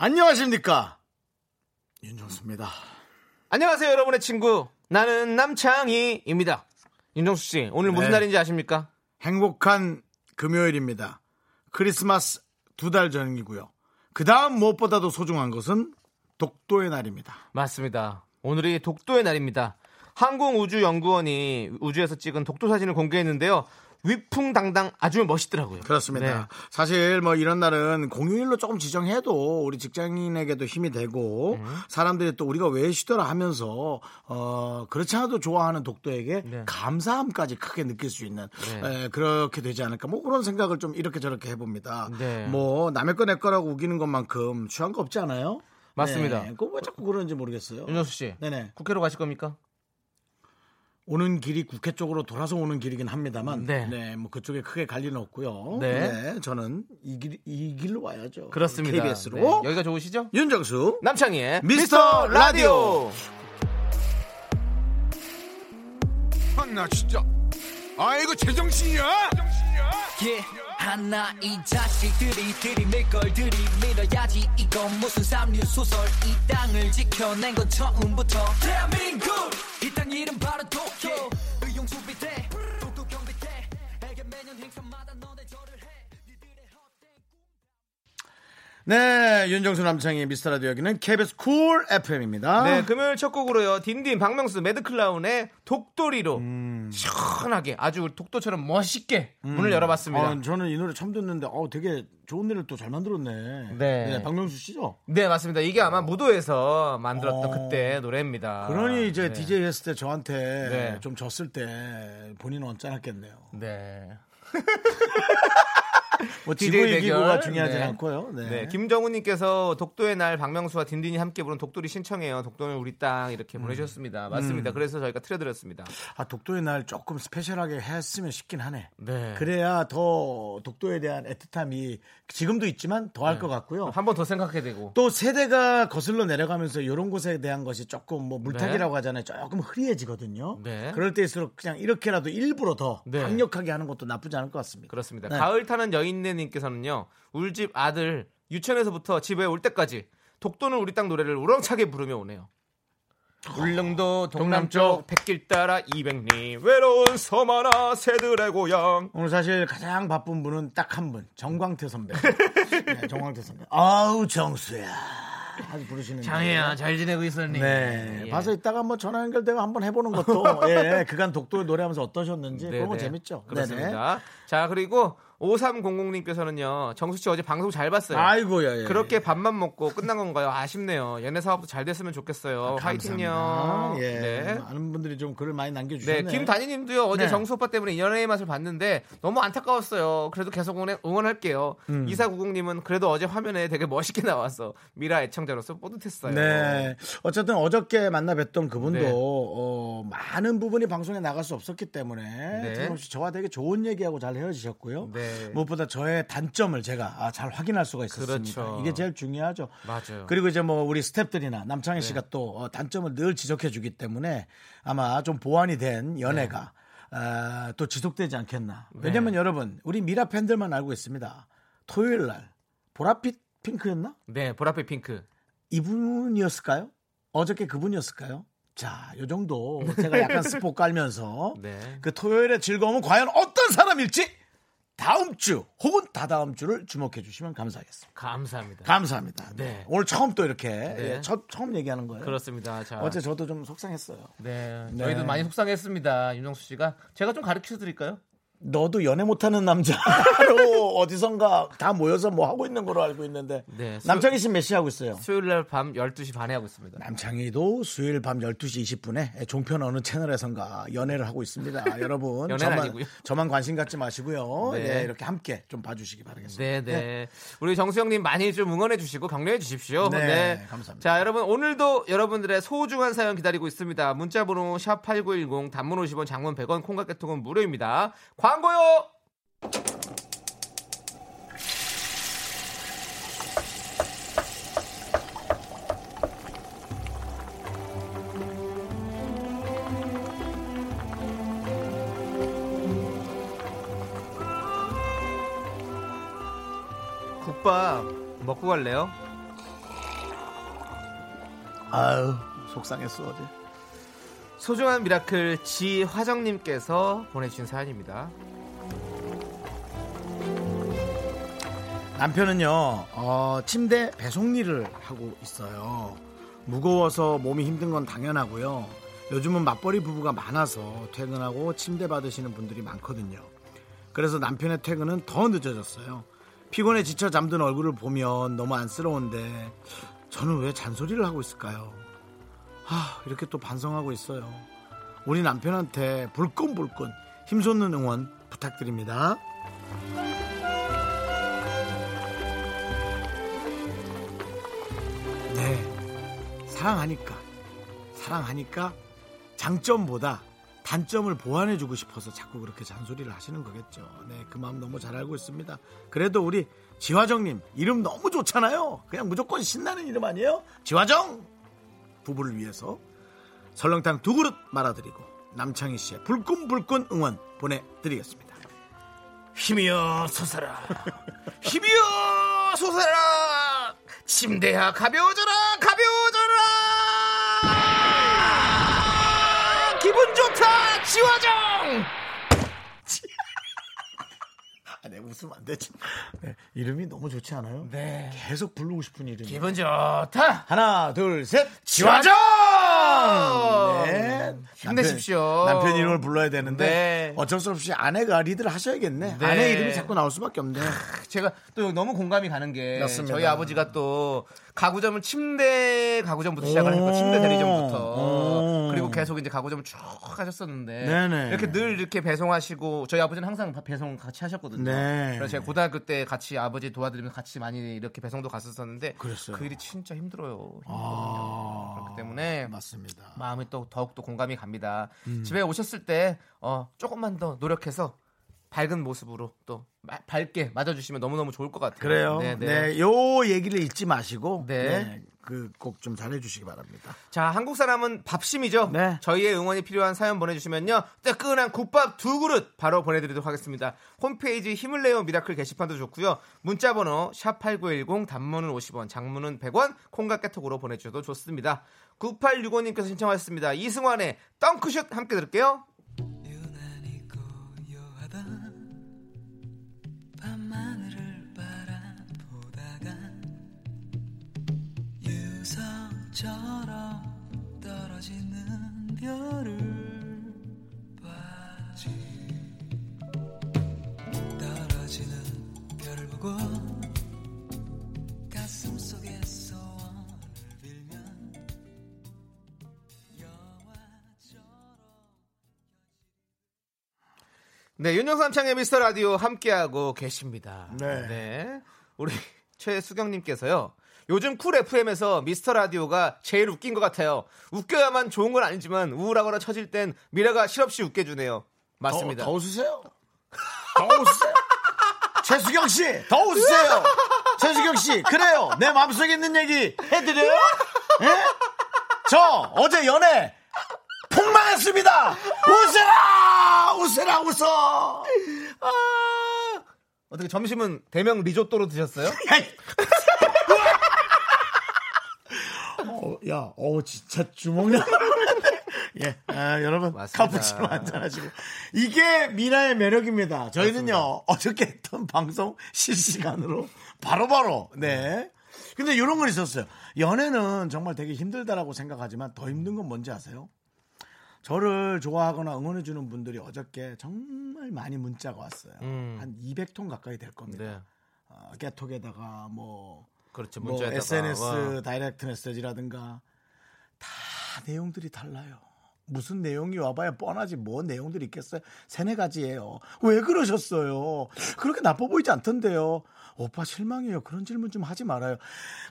안녕하십니까 윤정수입니다. 안녕하세요, 여러분의 친구. 나는 남창희입니다. 윤정수 씨, 오늘 무슨 네. 날인지 아십니까? 행복한 금요일입니다. 크리스마스 두 달 전이고요. 그 다음 무엇보다도 소중한 것은 독도의 날입니다. 맞습니다. 오늘이 독도의 날입니다. 항공우주연구원이 우주에서 찍은 독도 사진을 공개했는데요. 위풍당당 아주 멋있더라고요. 그렇습니다. 네. 사실 뭐 이런 날은 공휴일로 조금 지정해도 우리 직장인에게도 힘이 되고 음. 사람들이 또 우리가 왜 쉬더라 하면서 어 그렇지 않아도 좋아하는 독도에게 네. 감사함까지 크게 느낄 수 있는 네. 에, 그렇게 되지 않을까 뭐 그런 생각을 좀 이렇게 저렇게 해봅니다. 네. 뭐 남의 거 내 거라고 우기는 것만큼 취한 거 없지 않아요? 맞습니다. 네. 그거 왜 자꾸 그러는지 모르겠어요. 윤정수 씨, 네네. 국회로 가실 겁니까? 오는 길이 국회 쪽으로 돌아서 오는 길이긴 합니다만, 네. 네, 뭐 그쪽에 크게 갈 일은 없고요. 네. 네, 저는 이 길, 이 길로 와야죠. 그렇습니다. KBS로. 네. 여기가 좋으시죠? 윤정수. 남창희의 미스터 라디오. 아, 나 진짜. 아이고, 제정신이야? 예, 하나 이 자식들이 들이밀 걸 들이밀어야지. 이건 무슨 삼류 소설? 이 땅을 지켜낸 건 처음부터. 대한민국! 이 땅 이름 바로 독도 네, 윤정수 남창희의 미스터 라디오 여기는 KBS 쿨 FM입니다. 네, 금요일 첫 곡으로요. 딘딘 박명수 매드클라운의 독도리로 음. 시원하게 아주 독도처럼 멋있게 문을 열어봤습니다. 아, 저는 이 노래 처음 듣는데, 어, 되게 좋은 노래를 또 잘 만들었네. 네. 박명수 씨죠? 네, 맞습니다. 이게 아마 무도에서 만들었던 어. 그때 노래입니다. 그러니 이제 네. DJ 했을 때 저한테 네. 좀 졌을 때 본인은 언짢았겠네요. 네. 뭐 지구 DJ 이기고가 대결. 중요하진 네. 않고요. 네. 네, 김정훈님께서 독도의 날 박명수와 딘딘이 함께 부른 독도리 신청해요. 독도는 우리 땅 이렇게 음. 보내주셨습니다. 맞습니다. 그래서 저희가 틀어드렸습니다. 아, 독도의 날 조금 스페셜하게 했으면 싶긴 하네. 네. 그래야 더 독도에 대한 애틋함이 지금도 있지만 더 할것 같고요. 한 번 더 생각해야 되고. 또 세대가 거슬러 내려가면서 이런 곳에 대한 것이 조금 뭐 물타기라고 하잖아요. 조금 흐리해지거든요. 네. 그럴 때일수록 그냥 이렇게라도 일부러 더 네. 강력하게 하는 것도 나쁘지 않을 것 같습니다. 그렇습니다. 네. 가을 타는 여인네님께서는요, 울집 아들 유치원에서부터 집에 올 때까지 독도는 우리 땅 노래를 우렁차게 부르며 오네요. 울릉도 동남쪽 백길 따라 200리 외로운 섬 하나 새들의 고향. 오늘 사실 가장 바쁜 분은 딱 한 분, 정광태 선배. 네, 정광태 선배. 아우 정수야. 아주 부르시는. 장혜야 잘 지내고 있었니? 네. 예. 봐서 이따가 한번 전화 연결되고 한번 해보는 것도 예, 그간 독도 노래하면서 어떠셨는지 네, 그런 거 네. 재밌죠. 그렇습니다. 자 그리고 5300님께서는요 정수 씨 어제 방송 잘 봤어요. 아이고야. 예. 그렇게 밥만 먹고 끝난 건가요? 아쉽네요. 연애 사업도 잘 됐으면 좋겠어요. 화이팅요. 감사합니다. 예. 네. 많은 분들이 좀 글을 많이 네, 남겨주셨네. 김단희님도요 어제 네. 정수 오빠 때문에 연애의 맛을 봤는데 너무 안타까웠어요. 그래도 계속 응원, 응원할게요. 음. 이사구공님은 그래도 어제 화면에 되게 멋있게 나와서 미라 애청자로서 뿌듯했어요. 네. 어쨌든 어저께 만나 뵀던 그분도 네. 어, 많은 부분이 방송에 나갈 수 없었기 때문에 네. 틀림없이 저와 되게 좋은 얘기하고 잘 헤어지셨고요. 네. 무엇보다 저의 단점을 제가 아, 잘 확인할 수가 있었습니다. 그렇죠. 이게 제일 중요하죠. 맞아요. 그리고 이제 뭐 우리 스탭들이나 남창희 네. 씨가 또 어, 단점을 늘 지적해 주기 때문에 아마 좀 보완이 된 연애가 아, 또 지속되지 않겠나. 왜냐면 네. 여러분 우리 미라 팬들만 알고 있습니다. 토요일 날 보랏빛 핑크였나? 네, 보라빛 핑크. 이분이었을까요? 어저께 그분이었을까요? 자, 요 정도 제가 약간 스포 깔면서 네. 그 토요일의 즐거움은 과연 어떤 사람일지 다음 주 혹은 다다음 주를 주목해 주시면 감사하겠습니다. 감사합니다. 감사합니다. 네. 오늘 처음 또 이렇게 예, 첫, 처음 얘기하는 거예요. 그렇습니다. 자, 어제 저도 좀 속상했어요. 네, 네. 저희도 많이 속상했습니다. 윤정수 씨가 제가 좀 가르쳐 드릴까요? 너도 연애 못하는 남자로 어디선가 다 모여서 뭐 하고 있는 걸로 알고 있는데 네, 수- 남창희 씨몇 시 하고 있어요? 수요일 날 밤 12시 반에 하고 있습니다. 남창희도 수요일 밤 12시 20분에 종편 어느 채널에선가 연애를 하고 있습니다. 여러분 저만, 아니고요. 저만 관심 갖지 마시고요. 네. 네, 이렇게 함께 좀 봐주시기 바라겠습니다. 네, 네. 우리 정수영님 많이 좀 응원해 주시고 격려해 주십시오. 네, 감사합니다. 자, 여러분 오늘도 여러분들의 소중한 사연 기다리고 있습니다. 문자번호 샵 #8910 단문 50원, 장문 100원, 콩깍개통은 무료입니다. 광고요. 국밥 먹고 갈래요? 아유 속상했어 어제. 소중한 미라클 지화정님께서 보내주신 사연입니다. 남편은요 어, 침대 배송 일을 하고 있어요. 무거워서 몸이 힘든 건 당연하고요. 요즘은 맞벌이 부부가 많아서 퇴근하고 침대 받으시는 분들이 많거든요. 그래서 남편의 퇴근은 더 늦어졌어요. 피곤해 지쳐 잠든 얼굴을 보면 너무 안쓰러운데 저는 왜 잔소리를 하고 있을까요? 아, 이렇게 또 반성하고 있어요. 우리 남편한테 불끈불끈 힘솟는 응원 부탁드립니다. 네. 사랑하니까. 사랑하니까 장점보다 단점을 보완해주고 싶어서 자꾸 그렇게 잔소리를 하시는 거겠죠. 네. 그 마음 너무 잘 알고 있습니다. 그래도 우리 지화정님 이름 너무 좋잖아요. 그냥 무조건 신나는 이름 아니에요? 지화정! 부부를 위해서 설렁탕 두 그릇 말아드리고 남창희 씨의 불끈불끈 응원 보내드리겠습니다. 힘이여 솟아라 힘이여 솟아라 침대야 가벼워져라 가벼워져라. 기분 좋다 지화정 아, 네, 웃으면 안 되지. 네, 이름이 너무 좋지 않아요? 네. 계속 부르고 싶은 이름. 기분 좋다 하나, 둘, 셋. 지화정 네. 힘내십시오. 남편, 남편 이름을 불러야 되는데 네. 어쩔 수 없이 아내가 리드를 하셔야겠네. 네. 아내 이름이 자꾸 나올 수밖에 없네. 제가 또 너무 공감이 가는 게 맞습니다. 저희 아버지가 또 가구점을 침대 가구점부터 시작을 했고 침대 대리점부터 오. 그리고 계속 이제 가구점을 쭉 하셨었는데 네네. 이렇게 늘 이렇게 배송하시고 저희 아버지는 항상 배송 같이 하셨거든요. 네. 그래서 제가 고등학교 때 같이 아버지 도와드리면서 같이 많이 이렇게 배송도 갔었었는데 그랬어요. 그 일이 진짜 힘들어요. 아, 그렇기 때문에 맞습니다. 마음이 또 더욱 더 공감이 갑니다. 음. 집에 오셨을 때 어, 조금만 더 노력해서 밝은 모습으로 또 마- 밝게 맞아주시면 너무너무 좋을 것 같아요. 그래요. 네, 네, 네. 요 얘기를 잊지 마시고 네. 네, 그꼭 좀 잘해주시기 바랍니다. 자, 한국 사람은 밥심이죠. 네. 저희의 응원이 필요한 사연 보내주시면요. 뜨끈한 국밥 두 그릇 바로 보내드리도록 하겠습니다. 홈페이지 힘을 내요 미라클 게시판도 좋고요. 문자번호 샵 8910 단문은 50원, 장문은 100원, 콩과 카톡으로 보내주셔도 좋습니다. 9865님께서 신청하셨습니다. 이승환의 덩크슛 함께 들을게요. 유성처럼 떨어지는 별을 봐지 떨어지는 별을 보고 가슴 속에 소원을 빌면 영화처럼 네, 윤정수 남창희의 미스터 라디오 함께하고 계십니다. 네. 우리 최수경님께서요. 요즘 쿨 FM에서 미스터 라디오가 제일 웃긴 것 같아요. 웃겨야만 좋은 건 아니지만 우울하거나 처질 땐 미라가 실없이 웃겨주네요. 맞습니다. 더, 더 웃으세요. 더 웃으세요. 최수경 씨, 더 웃으세요. 최수경 씨, 그래요. 내 마음속에 있는 얘기 해드려요? 예? 저 어제 연애 폭망했습니다. 웃어라, 웃어라, 웃어. 아, 어떻게 점심은 대명 리조또로 드셨어요? 어, 야, 어 진짜 주먹력. 예, 아, 여러분 맞습니다. 카푸치노 한잔 하시고 이게 미라의 매력입니다. 저희는요 어저께 했던 방송 실시간으로 바로 바로 네. 근데 이런 건 있었어요. 연애는 정말 되게 힘들다라고 생각하지만 더 힘든 건 뭔지 아세요? 저를 좋아하거나 응원해주는 분들이 어저께 정말 많이 문자가 왔어요. 음. 한 200통 가까이 될 겁니다. 네. 어, 깨톡에다가 뭐, 그렇죠. 뭐 문자에다가 SNS 와. 다이렉트 메시지라든가 다 내용들이 달라요. 무슨 내용이 와봐야 뻔하지 뭐 내용들이 있겠어요. 세네 가지예요. 왜 그러셨어요? 그렇게 나빠 보이지 않던데요. 오빠 실망해요. 그런 질문 좀 하지 말아요.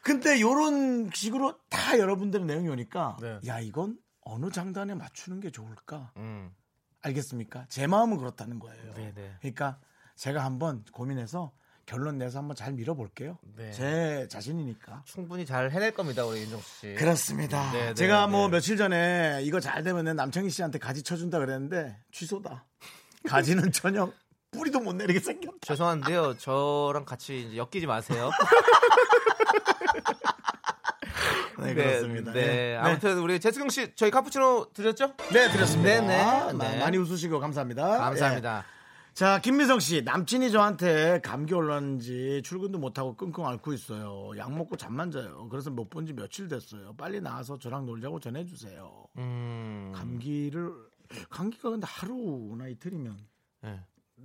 근데 요런 식으로 다 여러분들의 내용이 오니까 네. 야 이건 어느 장단에 맞추는 게 좋을까? 음. 알겠습니까? 제 마음은 그렇다는 거예요. 네네. 그러니까 제가 한번 고민해서 결론 내서 한번 잘 밀어볼게요. 네. 제 자신이니까. 충분히 잘 해낼 겁니다, 우리 윤정수 씨. 그렇습니다. 네, 네, 제가 뭐 네. 며칠 전에 이거 잘 되면 내 남창희 씨한테 가지 쳐준다 그랬는데 취소다. 가지는 전혀 뿌리도 못 내리게 생겼다. 죄송한데요. 저랑 같이 엮이지 마세요. 네, 그렇습니다. 네. 네. 아무튼 우리 재수경 씨 저희 카푸치노 드렸죠? 네, 드렸습니다. 네, 네. 마- 네. 많이 웃으시고 감사합니다. 감사합니다. 예. 자, 김미성 씨, 남친이 저한테 감기 올랐는지 출근도 못하고 끙끙 앓고 있어요. 약 먹고 잠만 자요. 그래서 못 본 지 며칠 됐어요. 빨리 나와서 저랑 놀자고 전해주세요. 음. 감기를, 감기가 근데 하루나 이틀이면 네.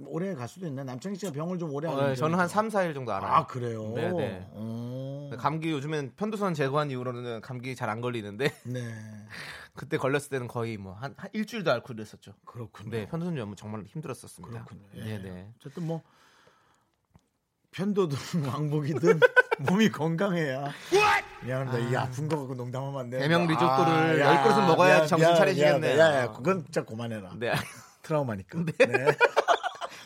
오래 갈 수도 있나? 남창희 씨가 병을 좀 오래 어, 하는 저는 한 3, 4일 정도 알아요. 아, 그래요? 네, 네. 어. 감기 요즘엔 편도선 제거한 이후로는 감기 잘 안 걸리는데 네. 그때 걸렸을 때는 거의 뭐한 일주일도 앓고 이랬었죠. 그렇군요. 네, 편도선 연무 정말 힘들었었습니다. 그렇군요. 예. 네, 네. 어쨌든 뭐 편도든 왕복이든 몸이 건강해야 미안합니다. 이게 아픈 거 갖고 농담하면 안 돼. 대명 리조또를 열 그릇은 먹어야지 정신 차리시겠네요. 야, 야, 그건 진짜 그만해라. 네. 트라우마니까. 네.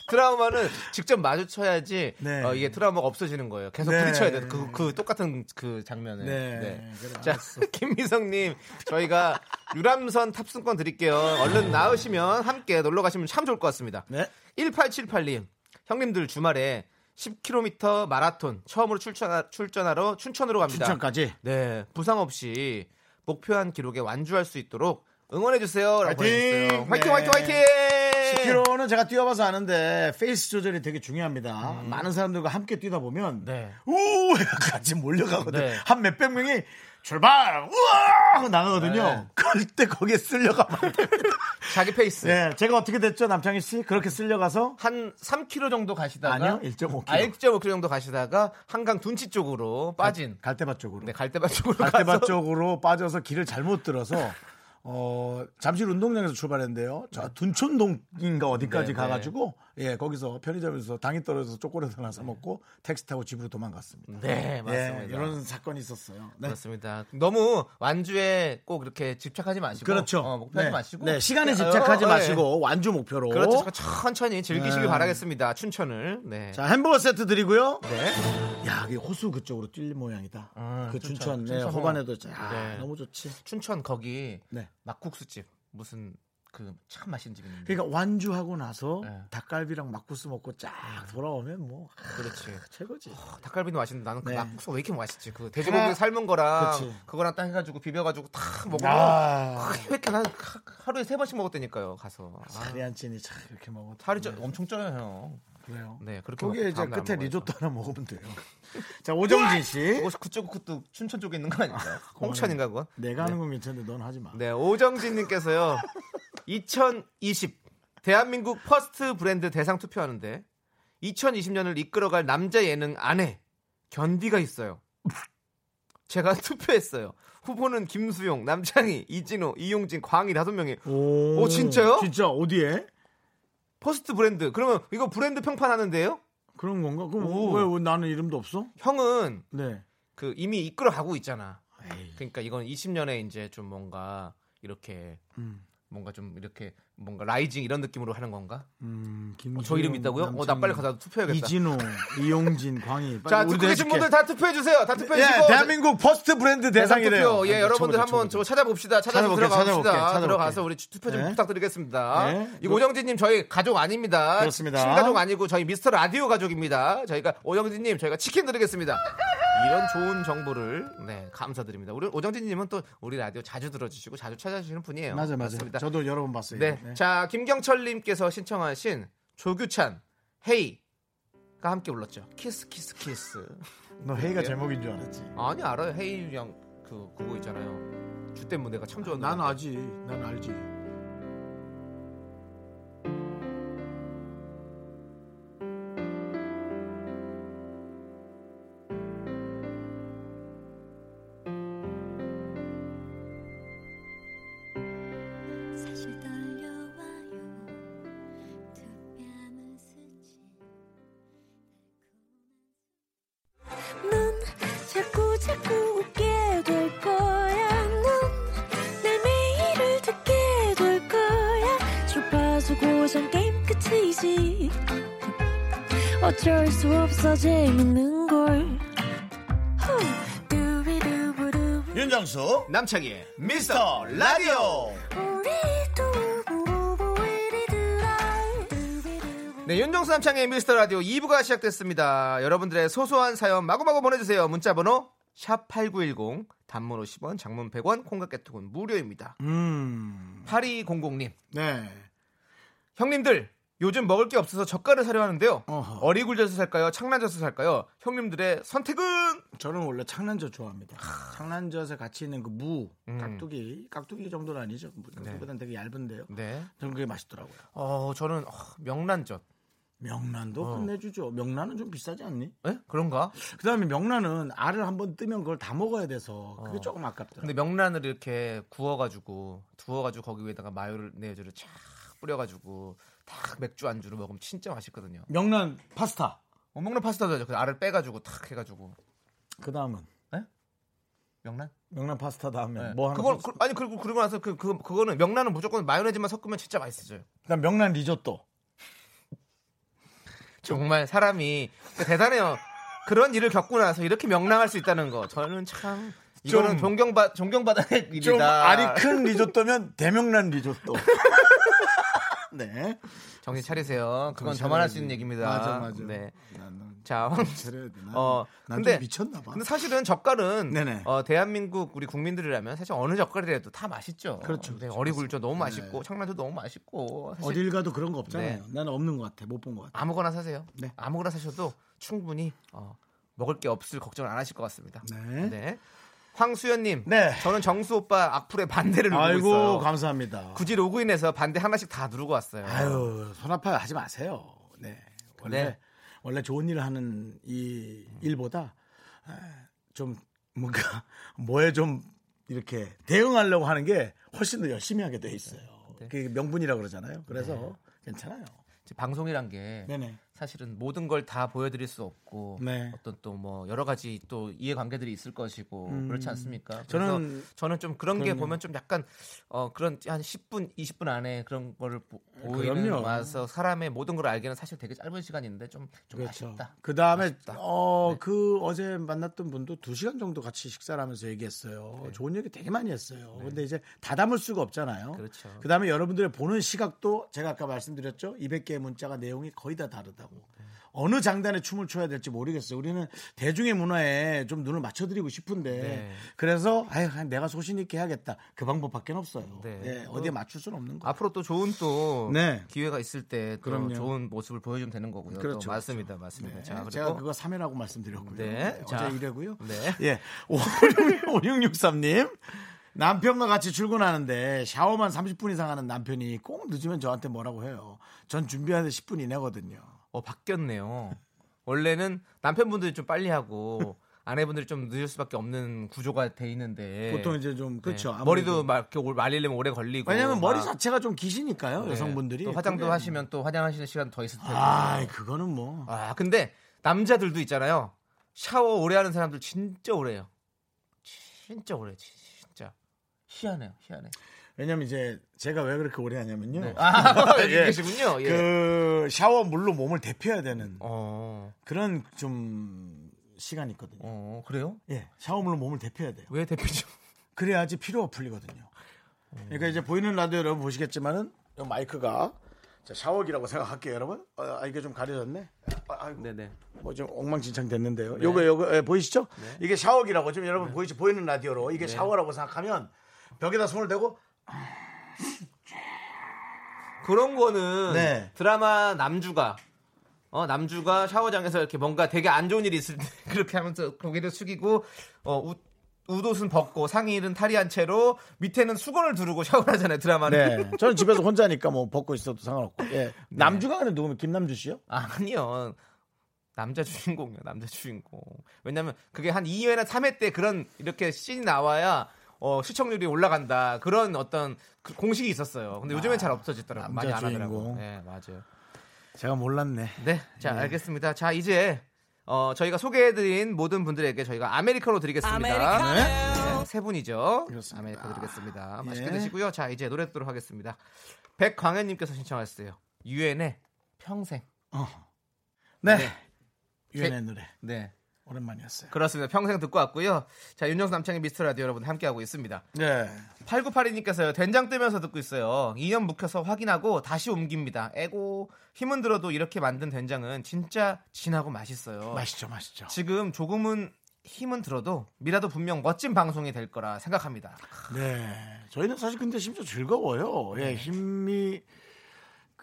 트라우마는 직접 마주쳐야지 네. 어, 이게 트라우마가 없어지는 거예요. 계속 네. 부딪혀야 돼요. 그, 그 똑같은 그 장면을. 네. 네. 그래, 자. 김미성님, 저희가 유람선 탑승권 드릴게요. 얼른 나으시면 함께 놀러 가시면 참 좋을 것 같습니다. 네. 1878님, 형님들 주말에 10km 마라톤 처음으로 출전, 출전하러 춘천으로 갑니다. 추천까지. 네, 부상 없이 목표한 기록에 완주할 수 있도록 응원해 주세요. 라고 화이팅! 보내주세요. 화이팅, 네. 화이팅, 화이팅! 10km는 제가 뛰어봐서 아는데 페이스 조절이 되게 중요합니다. 많은 사람들과 함께 뛰다 보면 음. 네. 우 같이 몰려가거든. 네. 한 몇백 명이 출발 우와 하고 나가거든요. 네. 그럴 때 거기에 쓸려가면. 자기 페이스. 네, 제가 어떻게 됐죠, 남창희 씨? 그렇게 쓸려가서 한 3km 정도 가시다가 아니요, 1.5km. 아, 1.5km 정도 가시다가 한강 둔치 쪽으로 빠진 갈대밭 쪽으로. 네, 갈대밭 쪽으로 갈대밭 쪽으로 빠져서 길을 잘못 들어서 어, 잠실 운동장에서 출발했는데요. 저 둔촌동인가 어디까지 네, 가가지고 예 거기서 편의점에서 당이 떨어져서 초콜릿 하나 사 먹고 택시 타고 집으로 도망갔습니다. 네, 맞습니다. 예, 이런 사건이 있었어요. 네. 그렇습니다. 너무 완주에 꼭 이렇게 집착하지 마시고 그렇죠. 어, 목표하지 네. 마시고 네, 시간에 네, 집착하지 어, 어, 마시고 완주 목표로. 네. 그렇죠. 천천히 즐기시길 네. 바라겠습니다. 춘천을. 네. 자 햄버거 세트 드리고요. 네. 야, 이게 호수 그쪽으로 뛸 모양이다. 아, 그 춘천, 춘천, 네, 춘천 호반에도 야, 네. 너무 좋지. 춘천 거기 네. 막국수집 무슨 그 참 맛있는 집 있는데. 그러니까 완주하고 나서 네. 닭갈비랑 막국수 먹고 쫙 돌아오면 뭐 그렇지. 최고지. 닭갈비도 맛있는데 나는 그 네. 막국수가 왜 이렇게 맛있지? 그 돼지고기 하나- 삶은 거랑 그치. 그거랑 딱 해가지고 비벼가지고 탁 먹으면 아, 왜 이렇게 난 하- 하루에 세 번씩 먹었다니까요. 가서 아, 살이 안 찌니 참 이렇게 먹어. 살이 쪄, 엄청 쪄요, 형. 그래요. 네, 그렇게 거기에 먹- 이제 다음날 끝에. 리조또 하나 먹으면 돼요. 자 오정진 씨, 그거 그쪽 그것도 춘천 쪽에 있는 거 아닌가요? 홍천인가 그거? 내가 하는 건 괜찮은데 넌 하지 마. 네, 오정진님께서요. 2020 대한민국 퍼스트 브랜드 대상 투표하는데 2020년을 이끌어갈 남자 예능 인에 창디가 있어요. 제가 투표했어요. 후보는 김수용, 남창희, 이진호, 이용진, 광희 다섯 명이 오, 오, 진짜요? 진짜 어디에? 퍼스트 브랜드. 그러면 이거 브랜드 평판 하는데요? 그런 건가? 그럼 오. 왜, 왜 나는 이름도 없어? 형은 네. 그 이미 이끌어 가고 있잖아. 에이, 그러니까 이건 20년에 이제 좀 뭔가 이렇게 음, 뭔가 좀 이렇게 뭔가 rising 이런 느낌으로 하는 건가? 음, 어, 김. 저 이름 있다고요? 어, 나 빨리 가서 투표해야겠다. 이진호, 이용진, 광희. 자, 듣고 계신. 분들 다 투표해 주세요. 다 투표해 예, 주시고 대한민국 퍼스트 브랜드 대상 대상이래요. 투표. 예, 아, 여러분들 한번 쳐보자. 저 찾아봅시다. 찾아서 찾아볼게, 들어가 봅시다. 찾아볼게, 찾아볼게. 들어가서 우리 투표 좀 네. 부탁드리겠습니다. 네. 이 오정진님 저희 가족 아닙니다. 그렇습니다. 친가족 아니고 저희 미스터 라디오 가족입니다. 저희가 오정진님 저희가 치킨 드리겠습니다. 이런 좋은 정보를 네 감사드립니다. 우리 오정진님은 또 우리 라디오 자주 들어주시고 자주 찾아주시는 분이에요. 맞아, 맞아. 맞습니다. 저도 여러 번 봤어요. 네. 네. 자, 김경철님께서 신청하신 조규찬, 해이가 함께 불렀죠. 키스, 키스, 키스. 너 해이가 제목인 줄 알았지. 아니, 알아요. 해이랑 그, 그거 있잖아요. Je t'aime가 참 좋았는데. 난 알지. 난 알지. 끝이지 어쩔 수 없어 재밌는 걸. 윤정수 남창희의 미스터 라디오. 네, 윤정수 남창의 미스터 라디오 2부가 시작됐습니다. 여러분들의 소소한 사연 마구마구 보내주세요. 문자번호 샵8910 단문 50원, 장문 100원, 콩깍개톡은 무료입니다. 음 8200님, 네. 형님들 요즘 먹을 게 없어서 젓갈을 사려 하는데요. 어허. 어리굴젓을 살까요? 창란젓을 살까요? 형님들의 선택은 저는 원래 창란젓 좋아합니다. 창란젓에 같이 있는 그 무, 음. 깍두기, 깍두기 정도는 아니죠. 뭐 깍두기보다는 되게 얇은데요. 네. 저는 그게 맛있더라고요. 어, 저는 어, 명란젓. 명란도 어. 끝내주죠. 명란은 좀 비싸지 않니? 에? 그런가? 그다음에 명란은 알을 한번 뜨면 그걸 다 먹어야 돼서 그게 어. 조금 아깝더라고요. 근데 명란을 이렇게 구워가지고 두어가지고 거기 위에다가 마요네즈를 쫙 뿌려가지고 딱 맥주 안주로 먹으면 진짜 맛있거든요. 명란 파스타. 어, 먹는 파스타도 하죠. 그 알을 빼가지고 탁 해가지고 그 다음은 명란? 명란 파스타 다음에 네. 뭐 하나? 그걸 그, 그, 아니 그리고 그러고 나서 그, 그 그거는 명란은 무조건 마요네즈만 섞으면 진짜 맛있어져요. 다음 명란 리조또. 정말 사람이 대단해요. 그런 일을 겪고 나서 이렇게 명랑할 수 있다는 거 저는 참 이거는 좀- 존경받 존경받아야 할 일이다. 좀 알이 큰 리조또면 대명란 리조또. 네. 정신 차리세요. 그건 저만 할 수. 있는 얘기입니다. 맞아, 맞아. 네. 자, 황- 어, 난 근데- 좀 미쳤나 봐. 근데 사실은 젓갈은 네네. 어, 대한민국 우리 국민들이라면 사실 어느 젓갈이라도 다 맛있죠. 그렇죠, 네, 그렇죠. 어리굴젓 너무 네. 맛있고 창란도 너무 맛있고 사실 어딜 가도 그런 거 없잖아요. 네. 나는 없는 것 같아. 못 본 것 같아. 아무거나 사세요. 네. 아무거나 사셔도 충분히 어, 먹을 게 없을 걱정을 안 하실 것 같습니다. 네. 네. 황수연님, 네. 저는 정수 오빠 악플에 반대를 누르고 아이고 있어요. 감사합니다. 굳이 로그인해서 반대 하나씩 다 누르고 왔어요. 아유 손 아파요 하지 마세요. 네 원래 네. 원래 좋은 일을 하는 이 일보다 에, 좀 뭔가 뭐에 좀 이렇게 대응하려고 하는 게 훨씬 더 열심히 하게 돼 있어요. 네. 그게 명분이라고 그러잖아요. 그래서 괜찮아요. 이제 방송이란 게 네네. 사실은 모든 걸 다 보여드릴 수 없고 네. 어떤 또 뭐 여러 가지 또 이해관계들이 있을 것이고 음. 그렇지 않습니까? 저는 저는 좀 그런 게 그럼요. 보면 좀 약간 어 그런 한 10분 20분 안에 그런 거를 보, 보이는 그럼요. 와서 사람의 모든 걸 알기는 사실 되게 짧은 시간인데 좀좀 그렇죠. 아쉽다. 그 다음에 아쉽다. 네. 어그 어제 만났던 분도 두 시간 정도 같이 식사를 하면서 얘기했어요. 네. 좋은 얘기 되게 많이 했어요. 근데 이제 다 담을 수가 없잖아요. 그렇죠. 그 다음에 여러분들의 보는 시각도 제가 아까 말씀드렸죠. 200개의 문자가 내용이 거의 다 다르다 고. 네. 어느 장단에 춤을 춰야 될지 모르겠어요. 우리는 대중의 문화에 좀 눈을 맞춰드리고 싶은데 네. 그래서 아유 내가 소신 있게 해야겠다. 그 방법밖에 없어요. 네. 예, 어디에 맞출 수는 없는 거. 앞으로 또 좋은 또 네. 기회가 있을 때또 그럼요. 좋은 모습을 보여주면 되는 거고요. 그렇죠, 또 맞습니다, 맞습니다. 네, 자 그리고 제가 그거 3회라고 말씀드렸고요. 네, 네, 자. 어제 이래고요. 네. 예. 5663님. 남편과 같이 출근하는데 샤워만 30분 이상 하는 남편이 꼭 늦으면 저한테 뭐라고 해요. 전 준비하는데 10분 이내거든요. 어 바뀌었네요. 원래는 남편분들이 좀 빨리 하고 아내분들이 좀 늦을 수밖에 없는 구조가 돼 있는데 보통 이제 좀 그렇죠. 네. 머리도 막 이렇게 올- 말리려면 오래 걸리고 왜냐면 머리 막, 자체가 좀 기시니까요. 네. 여성분들이. 또 화장도 그게 하시면 또 화장하시는 시간 더 있을 테고 아, 그거는 뭐. 아 근데 남자들도 있잖아요 샤워 오래 하는 사람들 진짜 오래요 진짜 오래 진짜 희한해요 희한해 왜냐면 이제 제가 왜 그렇게 오래 하냐면요. 네. 아 여기 예. 계시군요 예. 그 샤워 물로 몸을 데펴야 되는 어, 그런 좀 시간이 있거든요. 어 그래요 예. 샤워물로 몸을 데펴야 돼요. 왜 대표죠 그래야지 피로가 풀리거든요. 그러니까 이제 보이는 라디오 여러분 보시겠지만은 이 마이크가 자, 샤워기라고 생각할게요, 여러분. 어, 아, 이게 좀 가려졌네. 아, 아이고, 네네 뭐 좀 엉망진창 됐는데요. 요거 요거 예, 보이시죠? 이게 샤워기라고 지금 여러분 보이시 보이는 라디오로 이게 샤워라고 생각하면 벽에다 손을 대고 그런 거는 네. 드라마 남주가 어 남주가 샤워장에서 이렇게 뭔가 되게 안 좋은 일이 있을 때 그렇게 하면서 고개를 숙이고 어 웃, 웃옷은 벗고 상의는 탈의한 채로 밑에는 수건을 두르고 샤워를 하잖아요 드라마는 네. 저는 집에서 혼자니까 뭐 벗고 있어도 상관없고. 예. 남주가 근데 누구면 김남주 씨요? 아니요 남자 주인공이요 남자 주인공 왜냐면 그게 한 2회나 3회 때 그런 이렇게 씬이 나와야 어, 시청률이 올라간다 그런 어떤 그 공식이 있었어요 근데 요즘엔 잘 없어졌더라고요 많이 남자 안 하더라고요 주인공. 네 맞아요 제가 몰랐네. 네, 자 알겠습니다. 자 이제 어, 저희가 소개해드린 모든 분들에게 저희가 아메리카노 드리겠습니다. 네. 세 분이죠. 그렇습니다. 아메리카 드리겠습니다. 예. 맛있게 드시고요. 자, 이제 노래 듣도록 하겠습니다. 백광현님께서 신청하셨어요. 유엔의 평생. 네. 네. 유엔의 노래 네. 오랜만이었어요. 그렇습니다. 평생 듣고 왔고요. 자, 윤정수 남창의 미스터 라디오 여러분 함께하고 있습니다. 네. 8982님께서요. 된장 뜨면서 듣고 있어요. 2년 묵혀서 확인하고 다시 옮깁니다. 에고 힘은 들어도 이렇게 만든 된장은 진짜 진하고 맛있어요. 맛있죠, 맛있죠. 지금 조금은 힘은 들어도 미라도 분명 멋진 방송이 될 거라 생각합니다. 네. 저희는 사실 근데 심지어 즐거워요. 네. 예, 힘이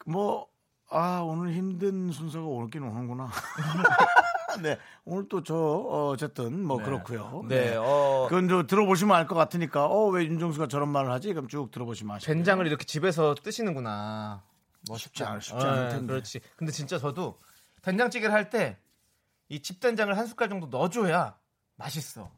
뭐 아, 오늘 힘든 순서가 오긴 오는구나. 네. 오늘 또 저 어쨌든 뭐 그렇고요. 네, 어, 그건 저 들어보시면 알 것 같으니까 어 왜 윤정수가 저런 말을 하지? 그럼 쭉 들어보시면 아시죠. 된장을 이렇게 집에서 뜨시는구나. 쉽지 않 쉽지 않을 네, 텐데. 그렇지. 근데 진짜 저도 된장찌개를 할 때 이 집된장을 한 숟갈 정도 넣어줘야 맛있어.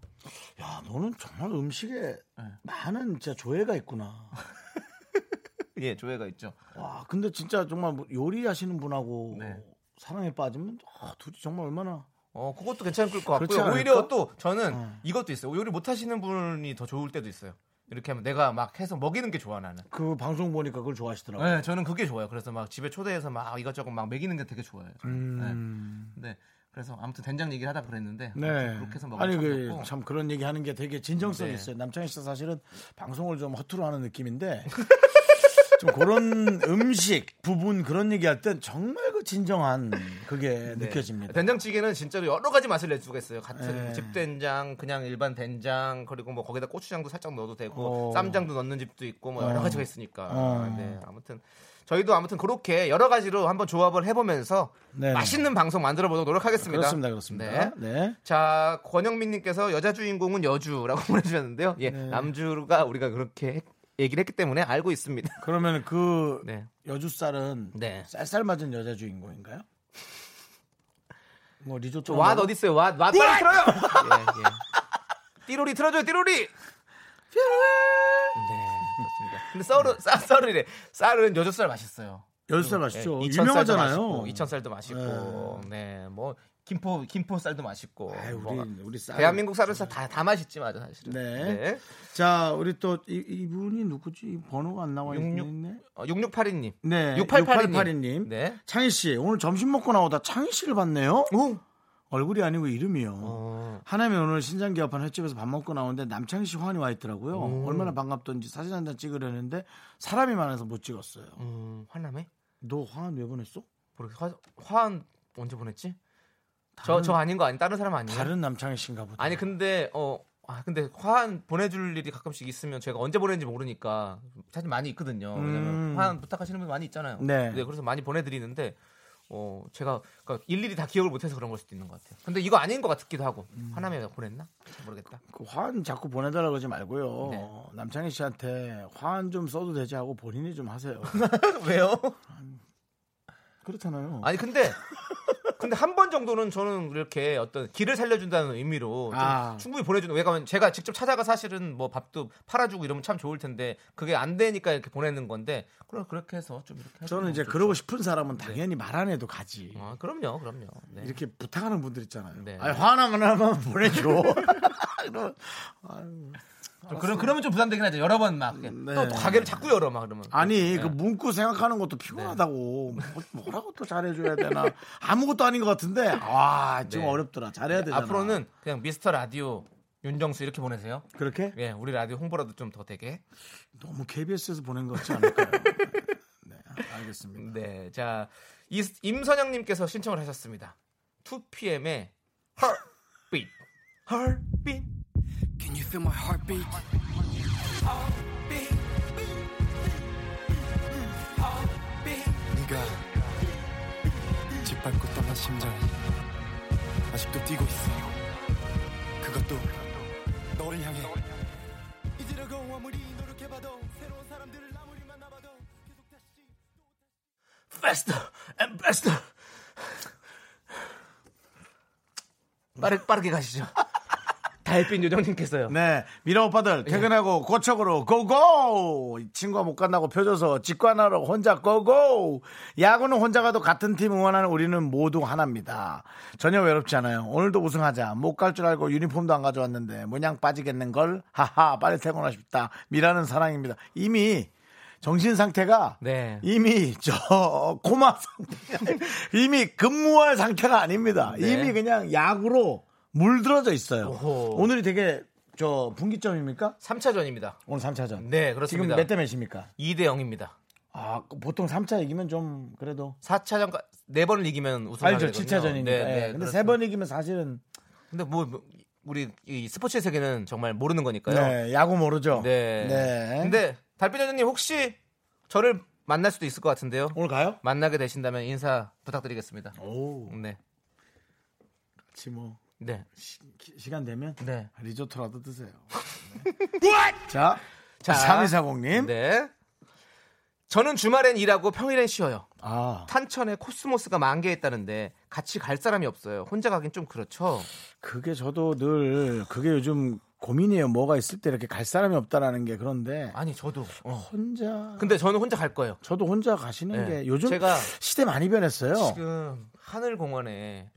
야, 너는 정말 음식에 네. 많은 진짜 조예가 있구나. 예, 조예가 있죠. 와, 근데 진짜 정말 뭐 요리하시는 분하고 네. 사랑에 빠지면 아, 둘이 정말 얼마나 어, 그것도 괜찮을 것 같고요. 오히려 또 저는 어. 이것도 있어요. 요리 못 하시는 분이 더 좋을 때도 있어요. 이렇게 하면 내가 막 해서 먹이는 게 좋아 나는. 그 방송 보니까 그걸 좋아하시더라고요. 네, 저는 그게 좋아요. 그래서 막 집에 초대해서 막 이것저것 막 먹이는 게 되게 좋아요. 저는. 음. 네. 네. 그래서 아무튼 된장 얘기를 하다 그랬는데 네. 그렇게 해서 먹으면 아니 참 그. 참 그런 얘기 하는 게 되게 진정성이 네. 있어요. 남창희 씨 사실은 방송을 좀 허투루 하는 느낌인데 좀 그런 음식 부분 그런 얘기할 땐 정말 그 진정한 그게 네. 느껴집니다. 된장찌개는 진짜로 여러 가지 맛을 낼 수가 있어요. 같은 네. 집된장, 그냥 일반 된장, 그리고 뭐 거기다 고추장도 살짝 넣어도 되고 어. 쌈장도 넣는 집도 있고 뭐 여러 어. 가지가 있으니까. 어. 네, 아무튼 저희도 아무튼 그렇게 여러 가지로 한번 조합을 해보면서 네. 맛있는 방송 만들어 보도록 노력하겠습니다. 그렇습니다, 그렇습니다. 네. 네. 자, 권영민님께서 여자 주인공은 여주라고 보내주셨는데요. 예, 네. 남주가 우리가 그렇게 얘기를 했기 때문에 알고 있습니다. 그러면 그 네. 여주 쌀은 네. 쌀쌀 맞은 여자 주인공인가요? 뭐 리조또 왓? 어디 있어요? 왓, 왓 빨리 틀어요. 예, 예. 띠로리 틀어줘요, 띠로리. 네, 그렇습니다. 근데 썰은 쌀, 썰이래. 쌀은 여젓살 맛있어요. 여주 쌀 맛있죠. 예, 이천쌀도 유명하잖아요. 맛있고, 이천쌀도 맛있고, 네, 뭐 김포 김포 쌀도 맛있고. 아이, 우리 뭐, 우리 쌀. 대한민국 쌀은 다, 다 맛있지 맞아 사실은. 네. 자, 우리 또 이, 이분이 누구지? 이 번호가 안 나와 육육- 있네. 어, 6682님. 네. 6882님. 님. 네. 창희 씨, 오늘 점심 먹고 나오다 창희 씨를 봤네요. 오. 얼굴이 아니고 이름이요. 어. 하나면 오늘 신장 개업한 횟집에서 밥 먹고 나오는데 남창희 씨 화환이 와 있더라고요. 오. 얼마나 반갑던지 사진 한 장 찍으려는데 사람이 많아서 못 찍었어요. 음, 화남에? 너 화환 왜 보냈어? 모르겠 화, 화한 언제 보냈지? 저 저 아닌 거 아니 다른 사람 아니에요? 다른 남창희 씨인가 보다. 아니 근데 어 아, 근데 화한 보내줄 일이 가끔씩 있으면 제가 언제 보내는지 모르니까 사실 많이 있거든요. 왜냐면 음. 화한 부탁하시는 분 많이 있잖아요. 네. 그래서 많이 보내드리는데 어 제가 그러니까 일일이 다 기억을 못해서 그런 걸 수도 있는 것 같아요. 근데 이거 아닌 것 같기도 하고 음. 화남에 보냈나 모르겠다. 그 화환 자꾸 보내달라고 그러지 말고요. 네. 남창희 씨한테 화환 좀 써도 되지 하고 본인이 좀 하세요. 왜요? 그렇잖아요. 아니 근데 근데 한 번 정도는 저는 이렇게 어떤 길을 살려준다는 의미로 좀 아. 충분히 보내주는 왜냐면 제가 직접 찾아가 사실은 뭐 밥도 팔아주고 이러면 참 좋을 텐데 그게 안 되니까 이렇게 보내는 건데 그럼 그렇게 해서 좀 이렇게 저는 이제 좋죠. 그러고 싶은 사람은 당연히 말안 해도 가지. 아, 그럼요 그럼요 네. 이렇게 부탁하는 분들 있잖아요. 네. 아니, 화환 하나만 보내줘. 이런, 아유. 좀 그럼 그러면 좀 부담되긴 하죠 여러 번막 네. 또, 또 가게를 자꾸 열어 막 그러면 아니 네. 그 문구 생각하는 것도 피곤하다고 뭐, 뭐라고 또 잘해줘야 되나 아무것도 아닌 것 같은데 아 지금 네. 어렵더라 잘해야 되잖아 앞으로는 그냥 미스터 라디오 윤정수 이렇게 보내세요 그렇게 예 우리 라디오 홍보라도 좀 더 되게 너무 KBS에서 보낸 것 같지 않을까요? 네 알겠습니다. 네, 자 이- 임선영님께서 신청을 하셨습니다. 2PM의 Heartbeat, Heartbeat. Can you feel my heartbeat? 네가 짓밟고 떠난 심장이 아직도 뛰고 있어 그것도 너를 향해 이제라고 아무리 노력해봐도 새로운 사람들을 아무리 만나봐도 계속 다시 Faster and faster. 빠르, 빠르게 가시죠. 달빛 요정님께서요. 네, 미라 오빠들 퇴근하고 고척으로 고고! 친구가 못 간다고 펴줘서 직관하러 혼자 고고! 야구는 혼자 가도 같은 팀 응원하는 우리는 모두 하나입니다. 전혀 외롭지 않아요. 오늘도 우승하자. 못 갈 줄 알고 유니폼도 안 가져왔는데 모냥 빠지겠는걸? 하하, 빨리 퇴근하고 싶다. 미라는 사랑입니다. 이미 정신 상태가 네. 이미 저 코마 상태 이미 근무할 상태가 아닙니다. 네. 이미 그냥 야구로 물들어져 있어요. 오호. 오늘이 되게 저 분기점입니까? 3차전입니다. 오늘 3차전. 네, 지금 그렇습니다. 몇대 몇입니까? 2대 0입니다. 아, 보통 3차 이기면 좀 그래도 4차전 네 번을 이기면 우승하게 알죠. 되거든요. 7차전이니까. 네, 네, 근데 그렇습니다. 세번 이기면 사실은 근데 뭐, 뭐 우리 이 스포츠의 세계는 정말 모르는 거니까요. 네, 야구 모르죠. 네. 네. 근데 달빛 여전님 혹시 저를 만날 수도 있을 것 같은데요. 오늘 가요? 만나게 되신다면 인사 부탁드리겠습니다. 오, 네. 같이 뭐 네. 시, 간 되면 네. 리조트라도 드세요. 자, 자, 3240님. 네. 저는 주말엔 일하고 평일엔 쉬어요. 아, 탄천에 코스모스가 만개했다는데 같이 갈 사람이 없어요. 혼자 가긴 좀 그렇죠. 그게 저도 늘 그게 요즘 고민이에요. 뭐가 있을 때 이렇게 갈 사람이 없다라는 게 그런데 아니 저도. 어. 혼자 근데 저는 혼자 갈 거예요. 저도 혼자 가시는 네. 게 요즘 제가 시대 많이 변했어요. 지금 하늘공원에 예?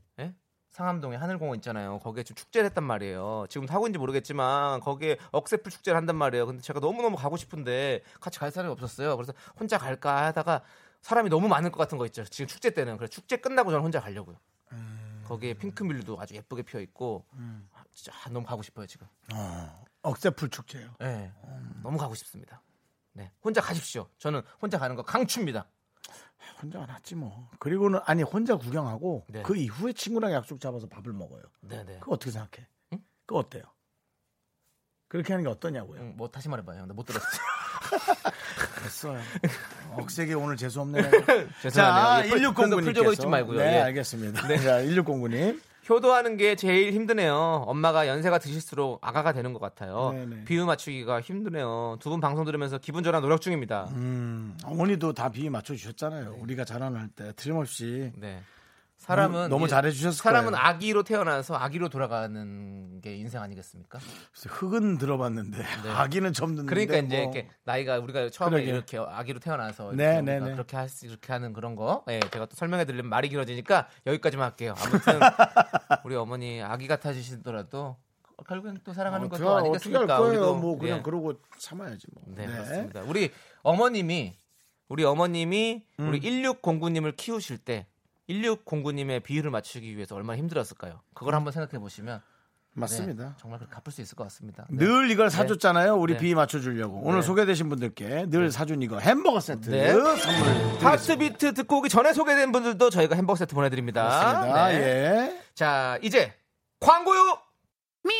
상암동에 하늘공원 있잖아요. 거기에 지금 축제를 했단 말이에요. 지금 하고 있는지 모르겠지만 거기에 억새풀 축제를 한단 말이에요. 근데 제가 너무너무 가고 싶은데 같이 갈 사람이 없었어요. 그래서 혼자 갈까 하다가 사람이 너무 많을 것 같은 거 있죠. 지금 축제 때는. 그래서 축제 끝나고 저는 혼자 가려고요. 거기에 핑크뮬도 아주 예쁘게 피어 있고 아, 진짜 아, 너무 가고 싶어요 지금. 어, 억새풀 축제요. 네, 너무 가고 싶습니다. 네, 혼자 가십시오. 저는 혼자 가는 거 강추입니다. 혼자가 낫지 뭐. 그리고는 아니 혼자 구경하고 네. 그 이후에 친구랑 약속 잡아서 밥을 먹어요. 네, 네. 그거 어떻게 생각해? 응? 그거 어때요? 그렇게 하는 게 어떠냐고요? 응, 뭐 다시 말해봐요. 나 못 들었어요. 됐어요. 억세게 오늘 재수 없네. 자, 죄송하네요. 예, 풀- 1609님께서 풀 죽어 있지 말고요. 네, 예. 알겠습니다. 자, 1609님. 효도하는 게 제일 힘드네요. 엄마가 연세가 드실수록 아가가 되는 것 같아요. 네네. 비유 맞추기가 힘드네요. 두 분 방송 들으면서 기분 전환 노력 중입니다. 음, 어머니도 다 비위 맞춰 주셨잖아요. 우리가 자라날 때 틀림없이 네. 사람은 너무 이- 잘해 주셨을 사람은. 아기로 태어나서 아기로 돌아가는 게 인생 아니겠습니까? 흙은 들어봤는데 아기는 처음 듣는데 그러니까 이제 뭐. 이렇게 나이가 우리가 처음에 그러게. 이렇게 아기로 태어나서 네, 이렇게 네, 우리가 네. 그렇게 할 수, 이렇게 하는 그런 거, 예, 제가 또 설명해 드리면 말이 길어지니까 여기까지만 할게요. 아무튼 우리 어머니 아기 같아지시더라도 결국엔 또 사랑하는 어떻게, 것도 아니겠습니까? 우리도. 뭐 그냥 예. 그러고 참아야지 뭐. 네, 그렇습니다. 우리 어머님이 우리 어머님이 음. 우리 1609님을 키우실 때 1609님의 비율을 맞추기 위해서 얼마나 힘들었을까요? 그걸 한번 생각해 보시면 맞습니다. 네, 정말 갚을 수 있을 것 같습니다. 네. 늘 이걸 사줬잖아요. 우리 네. 비위 맞춰주려고. 오늘 네. 소개되신 분들께 늘 사준 이거 햄버거 세트 네. 선물 하트비트 듣고 오기 전에 소개된 분들도 저희가 햄버거 세트 보내드립니다. 네. 예. 자, 이제 광고요. Me,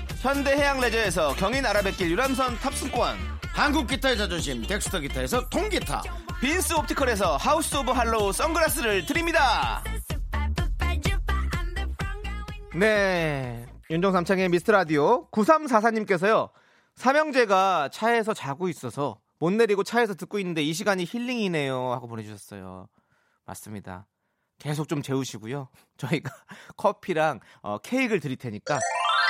현대해양레저에서 경인 아라뱃길 유람선 탑승권. 한국 기타의 자존심 덱스터 기타에서 통기타. 빈스 옵티컬에서 하우스 오브 할로우 선글라스를 드립니다. 네. 윤정수 남창희의 미스터 라디오 9344님께서요. 삼형제가 차에서 자고 있어서 못 내리고 차에서 듣고 있는데 이 시간이 힐링이네요 하고 보내주셨어요. 맞습니다. 계속 좀 재우시고요. 저희가 커피랑 어, 케이크를 드릴 테니까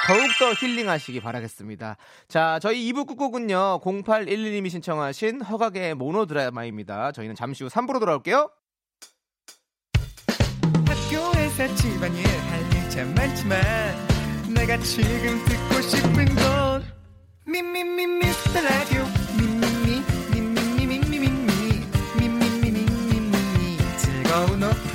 더욱더 힐링하시기 바라겠습니다. 자, 저희 2부 끝곡은요. 0811님이 신청하신 허각의 모노 드라마입니다. 저희는 잠시 후 3부로 돌아올게요. 학교에서 집안일 할일참 많지만 내가 지금 듣고 싶은 건 미미미 미스터 라디오 미미미 미미미 미미미 미미미 미미미 즐거운 오후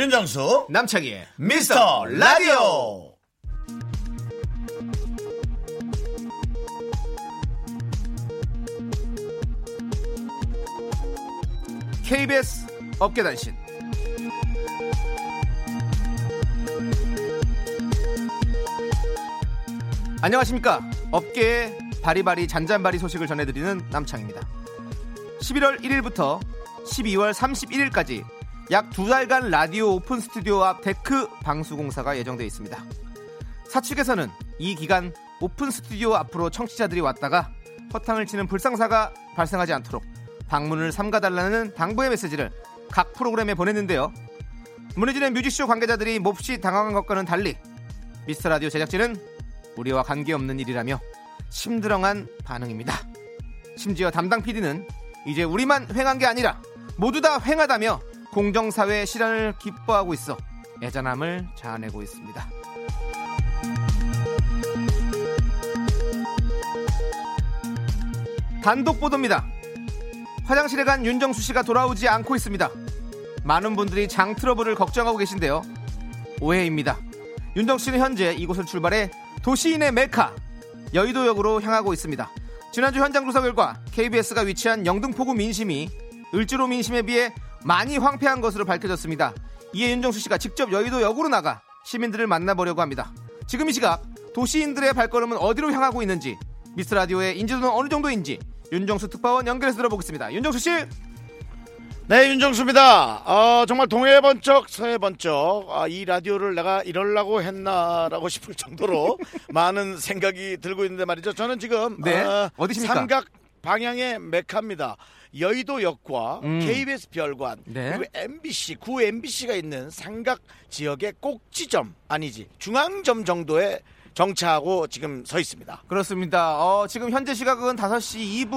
윤정수 남창희의 미스터 라디오. KBS 업계단신. 안녕하십니까? 업계의 바리바리 잔잔바리 소식을 전해드리는 남창입니다. 11월 1일부터 12월 31일까지 약 두 달간 라디오 오픈 스튜디오 앞 데크 방수공사가 예정되어 있습니다 사측에서는 이 기간 오픈 스튜디오 앞으로 청취자들이 왔다가 허탕을 치는 불상사가 발생하지 않도록 방문을 삼가달라는 당부의 메시지를 각 프로그램에 보냈는데요. 문희준의 뮤직쇼 관계자들이 몹시 당황한 것과는 달리 미스터 라디오 제작진은 우리와 관계없는 일이라며 심드렁한 반응입니다. 심지어 담당 PD는 이제 우리만 횡한 게 아니라 모두 다 횡하다며 공정사회 실현을 기뻐하고 있어 애잔함을 자아내고 있습니다. 단독 보도입니다. 화장실에 간 윤정수 씨가 돌아오지 않고 있습니다. 많은 분들이 장 트러블을 걱정하고 계신데요. 오해입니다. 윤정수 씨는 현재 이곳을 출발해 도시인의 메카 여의도역으로 향하고 있습니다. 지난주 현장 조사 결과 KBS가 위치한 영등포구 민심이 을지로 민심에 비해 많이 황폐한 것으로 밝혀졌습니다. 이에 윤정수 씨가 직접 여의도 역으로 나가 시민들을 만나보려고 합니다. 지금 이 시각 도시인들의 발걸음은 어디로 향하고 있는지 미스 라디오의 인지도는 어느 정도인지 윤정수 특파원 연결해서 들어보겠습니다. 윤정수 씨. 네, 윤정수입니다. 어, 정말 동해 번쩍, 서해 번쩍, 아, 이 라디오를 내가 이럴라고 했나라고 싶을 정도로 많은 생각이 들고 있는데 말이죠. 저는 지금 네, 어, 어디십니까? 삼각 방향의 메카입니다. 여의도역과 음. KBS 별관 네. 그리고 MBC 구 MBC가 있는 삼각 지역의 꼭지점 아니지 중앙점 정도에 정차하고 지금 서 있습니다. 그렇습니다. 어, 지금 현재 시각은 5시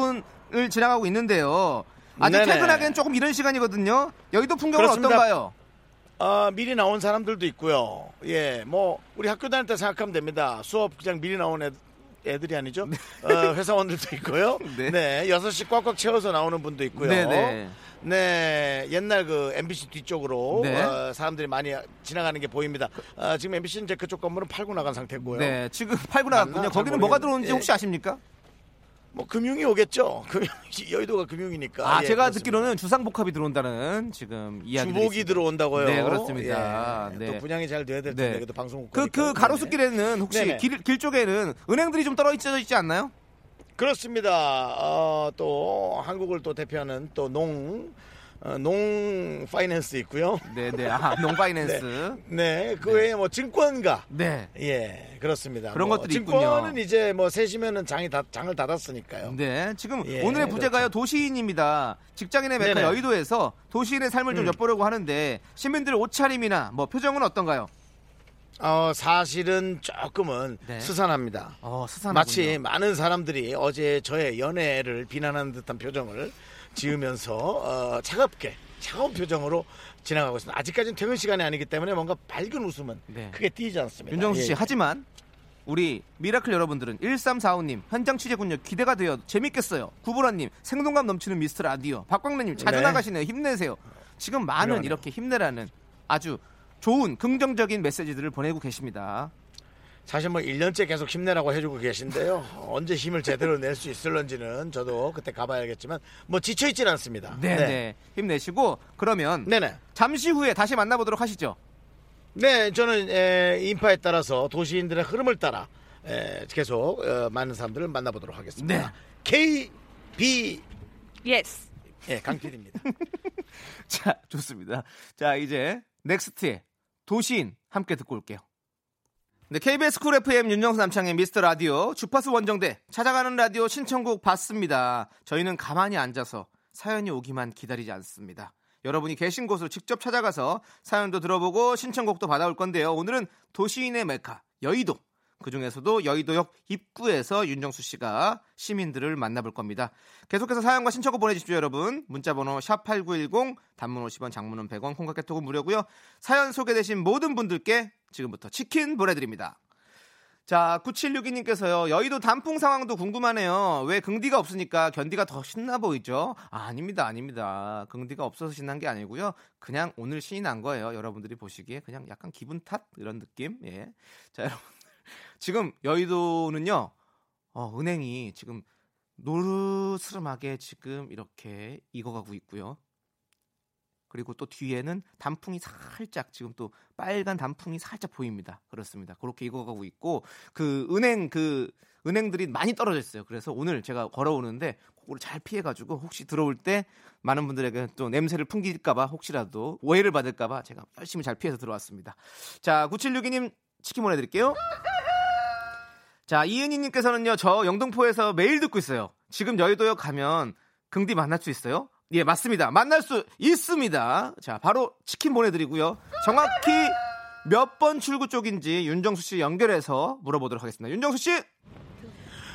2분을 지나가고 있는데요. 아직 네네. 퇴근하기엔 조금 이른 시간이거든요. 여의도 풍경은 그렇습니다. 어떤가요? 아, 미리 나온 사람들도 있고요. 예, 뭐 우리 학교 다닐 때 생각하면 됩니다. 수업 그냥 미리 나온 애, 애들이 아니죠. 어, 회사원들도 있고요. 네. 네. 여섯 시 꽉꽉 채워서 나오는 분도 있고요. 네네. 네, 옛날 그 MBC 뒤쪽으로 네. 어, 사람들이 많이 지나가는 게 보입니다. 아, 지금 MBC는 이제 그쪽 건물은 팔고 나간 상태고요. 네, 지금 팔고 나갔군요. 거기는 잘 뭐가. 들어오는지 예. 혹시 아십니까? 뭐 금융이 오겠죠. 금융 여의도가 금융이니까. 아, 예, 제가 그렇습니다. 듣기로는 주상복합이 들어온다는 지금 이야기. 주복이 들어온다고요. 네, 그렇습니다. 예, 네. 또 분양이 잘 돼야 될 텐데 네. 그래도 방송 그, 그 가로수길에는 혹시. 길, 길 쪽에는 은행들이 좀 떨어져 있지 않나요? 그렇습니다. 어, 또 한국을 또 대표하는 또 농 어, 농 파이낸스 있고요. 네, 네. 아, 농 파이낸스. 네, 그 외에 뭐 증권가. 네. 예, 그렇습니다. 그런 뭐 것들이 증권은 있군요. 이제 뭐 세시면은 장이 다 장을 닫았으니까요. 네, 지금 예, 오늘의 부제가요 도시인입니다. 직장인의 메카 네네. 여의도에서 도시인의 삶을 좀 음. 엿보려고 하는데 시민들 옷차림이나 뭐 표정은 어떤가요? 어, 사실은 조금은 네. 스산합니다. 어. 마치 많은 사람들이 어제 저의 연애를 비난하는 듯한 표정을 지으면서 어, 차갑게 차가운 표정으로 지나가고 있습니다. 아직까지는 퇴근 시간이 아니기 때문에 뭔가 밝은 웃음은 네. 크게 띄지 않습니다. 윤정수 씨 예, 예. 하지만 우리 미라클 여러분들은 1345님 현장 취재군요 기대가 돼요 재밌겠어요 구보라님 생동감 넘치는 미스터 라디오 박광래님 자주 네. 나가시네요 힘내세요 지금 많은. 이렇게 힘내라는 아주 좋은 긍정적인 메시지들을 보내고 계십니다 사실 뭐 1년째 계속 힘내라고 해주고 계신데요. 언제 힘을 제대로 낼 수 있을런지는 저도 그때 가봐야겠지만 뭐 지쳐있지는 않습니다. 네네 힘내시고 그러면 네네. 잠시 후에 다시 만나보도록 하시죠 네, 저는 에, 인파에 따라서 도시인들의 흐름을 따라 에, 계속 어, 많은 사람들을 만나보도록 하겠습니다. 네. KBS. 예, 강필입니다. 자 좋습니다 자 이제 넥스트의 도시인 함께 듣고 올게요 네, KBS 쿨 FM 윤정수 남창희의 미스터 라디오 주파수 원정대 찾아가는 라디오 신청곡 받습니다. 저희는 가만히 앉아서 사연이 오기만 기다리지 않습니다. 여러분이 계신 곳으로 직접 찾아가서 사연도 들어보고 신청곡도 받아올 건데요. 오늘은 도시인의 메카 여의도 그 중에서도 여의도역 입구에서 윤정수 씨가 시민들을 만나볼 겁니다. 계속해서 사연과 신청곡 보내주십시오, 여러분. 문자번호 샵8910, 단문 50원, 장문은 100원, 콩깍개톡은 무료고요. 사연 소개되신 모든 분들께 지금부터 치킨 보내드립니다. 자, 9762님께서요, 여의도 단풍 상황도 궁금하네요. 왜 긍디가 없으니까 견디가 더 신나 보이죠? 아, 아닙니다, 아닙니다. 긍디가 없어서 신난 게 아니고요. 그냥 오늘 신이 난 거예요. 여러분들이 보시기에 그냥 약간 기분 탓? 이런 느낌? 예. 자, 여러분. 지금 여의도는요, 어, 은행이 지금 노르스름하게 지금 이렇게 익어가고 있고요. 그리고 또 뒤에는 단풍이 살짝 지금 또 빨간 단풍이 살짝 보입니다. 그렇습니다. 그렇게 익어가고 있고 그 은행 그 은행들이 많이 떨어져 있어요. 그래서 오늘 제가 걸어오는데 그거를 잘 피해가지고 혹시 들어올 때 많은 분들에게 또 냄새를 풍길까봐 혹시라도 오해를 받을까봐 제가 열심히 잘 피해서 들어왔습니다. 자, 9762님 치킨 보내드릴게요. 자, 이은희님께서는요, 저 영등포에서 매일 듣고 있어요. 지금 여의도역 가면 긍디 만날 수 있어요? 예, 맞습니다. 만날 수 있습니다. 자, 바로 치킨 보내드리고요. 정확히 몇 번 출구 쪽인지 윤정수 씨 연결해서 물어보도록 하겠습니다. 윤정수 씨!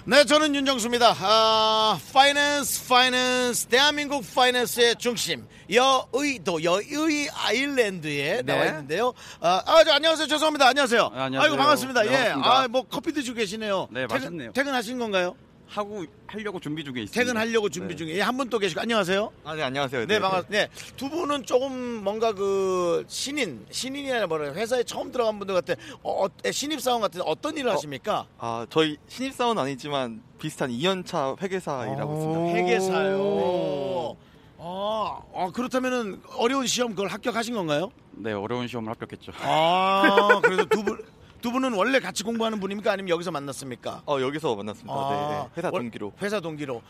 네, 저는 윤정수입니다. 아, 파이낸스, 파이낸스, 대한민국 파이낸스의 중심, 여의도, 여의 아일랜드에 네. 나와 있는데요. 아, 아, 저, 안녕하세요. 죄송합니다. 안녕하세요. 아, 안녕하세요. 아이고, 반갑습니다. 네, 예. 반갑습니다. 아, 뭐, 커피 드시고 계시네요. 네, 퇴근, 맛있네요. 퇴근하신 건가요? 하고 하려고 준비 중에 있습니다. 퇴근하려고 준비 네. 중에. 예, 한분 또 계시고. 안녕하세요. 아, 네, 안녕하세요. 네, 반갑습니다. 네, 두 분은 조금 뭔가 그 신인, 신인이 아니라 뭐라 회사에 처음 들어간 분들 같은 어, 어, 신입 사원 같은 어떤 일을 하십니까? 아, 저희 신입 사원 아니지만 비슷한 2년차 회계사 일하고 있습니다. 회계사요. 아, 아, 그렇다면은 어려운 시험 그걸 합격하신 건가요? 네, 어려운 시험을 합격했죠. 아, 그래서 두 분, 두 분은 원래 같이 공부하는 분입니까? 아니면 여기서 만났습니까? 어, 여기서 만났습니다. 아, 네, 네. 회사 월- 동기로. 회사 동기로.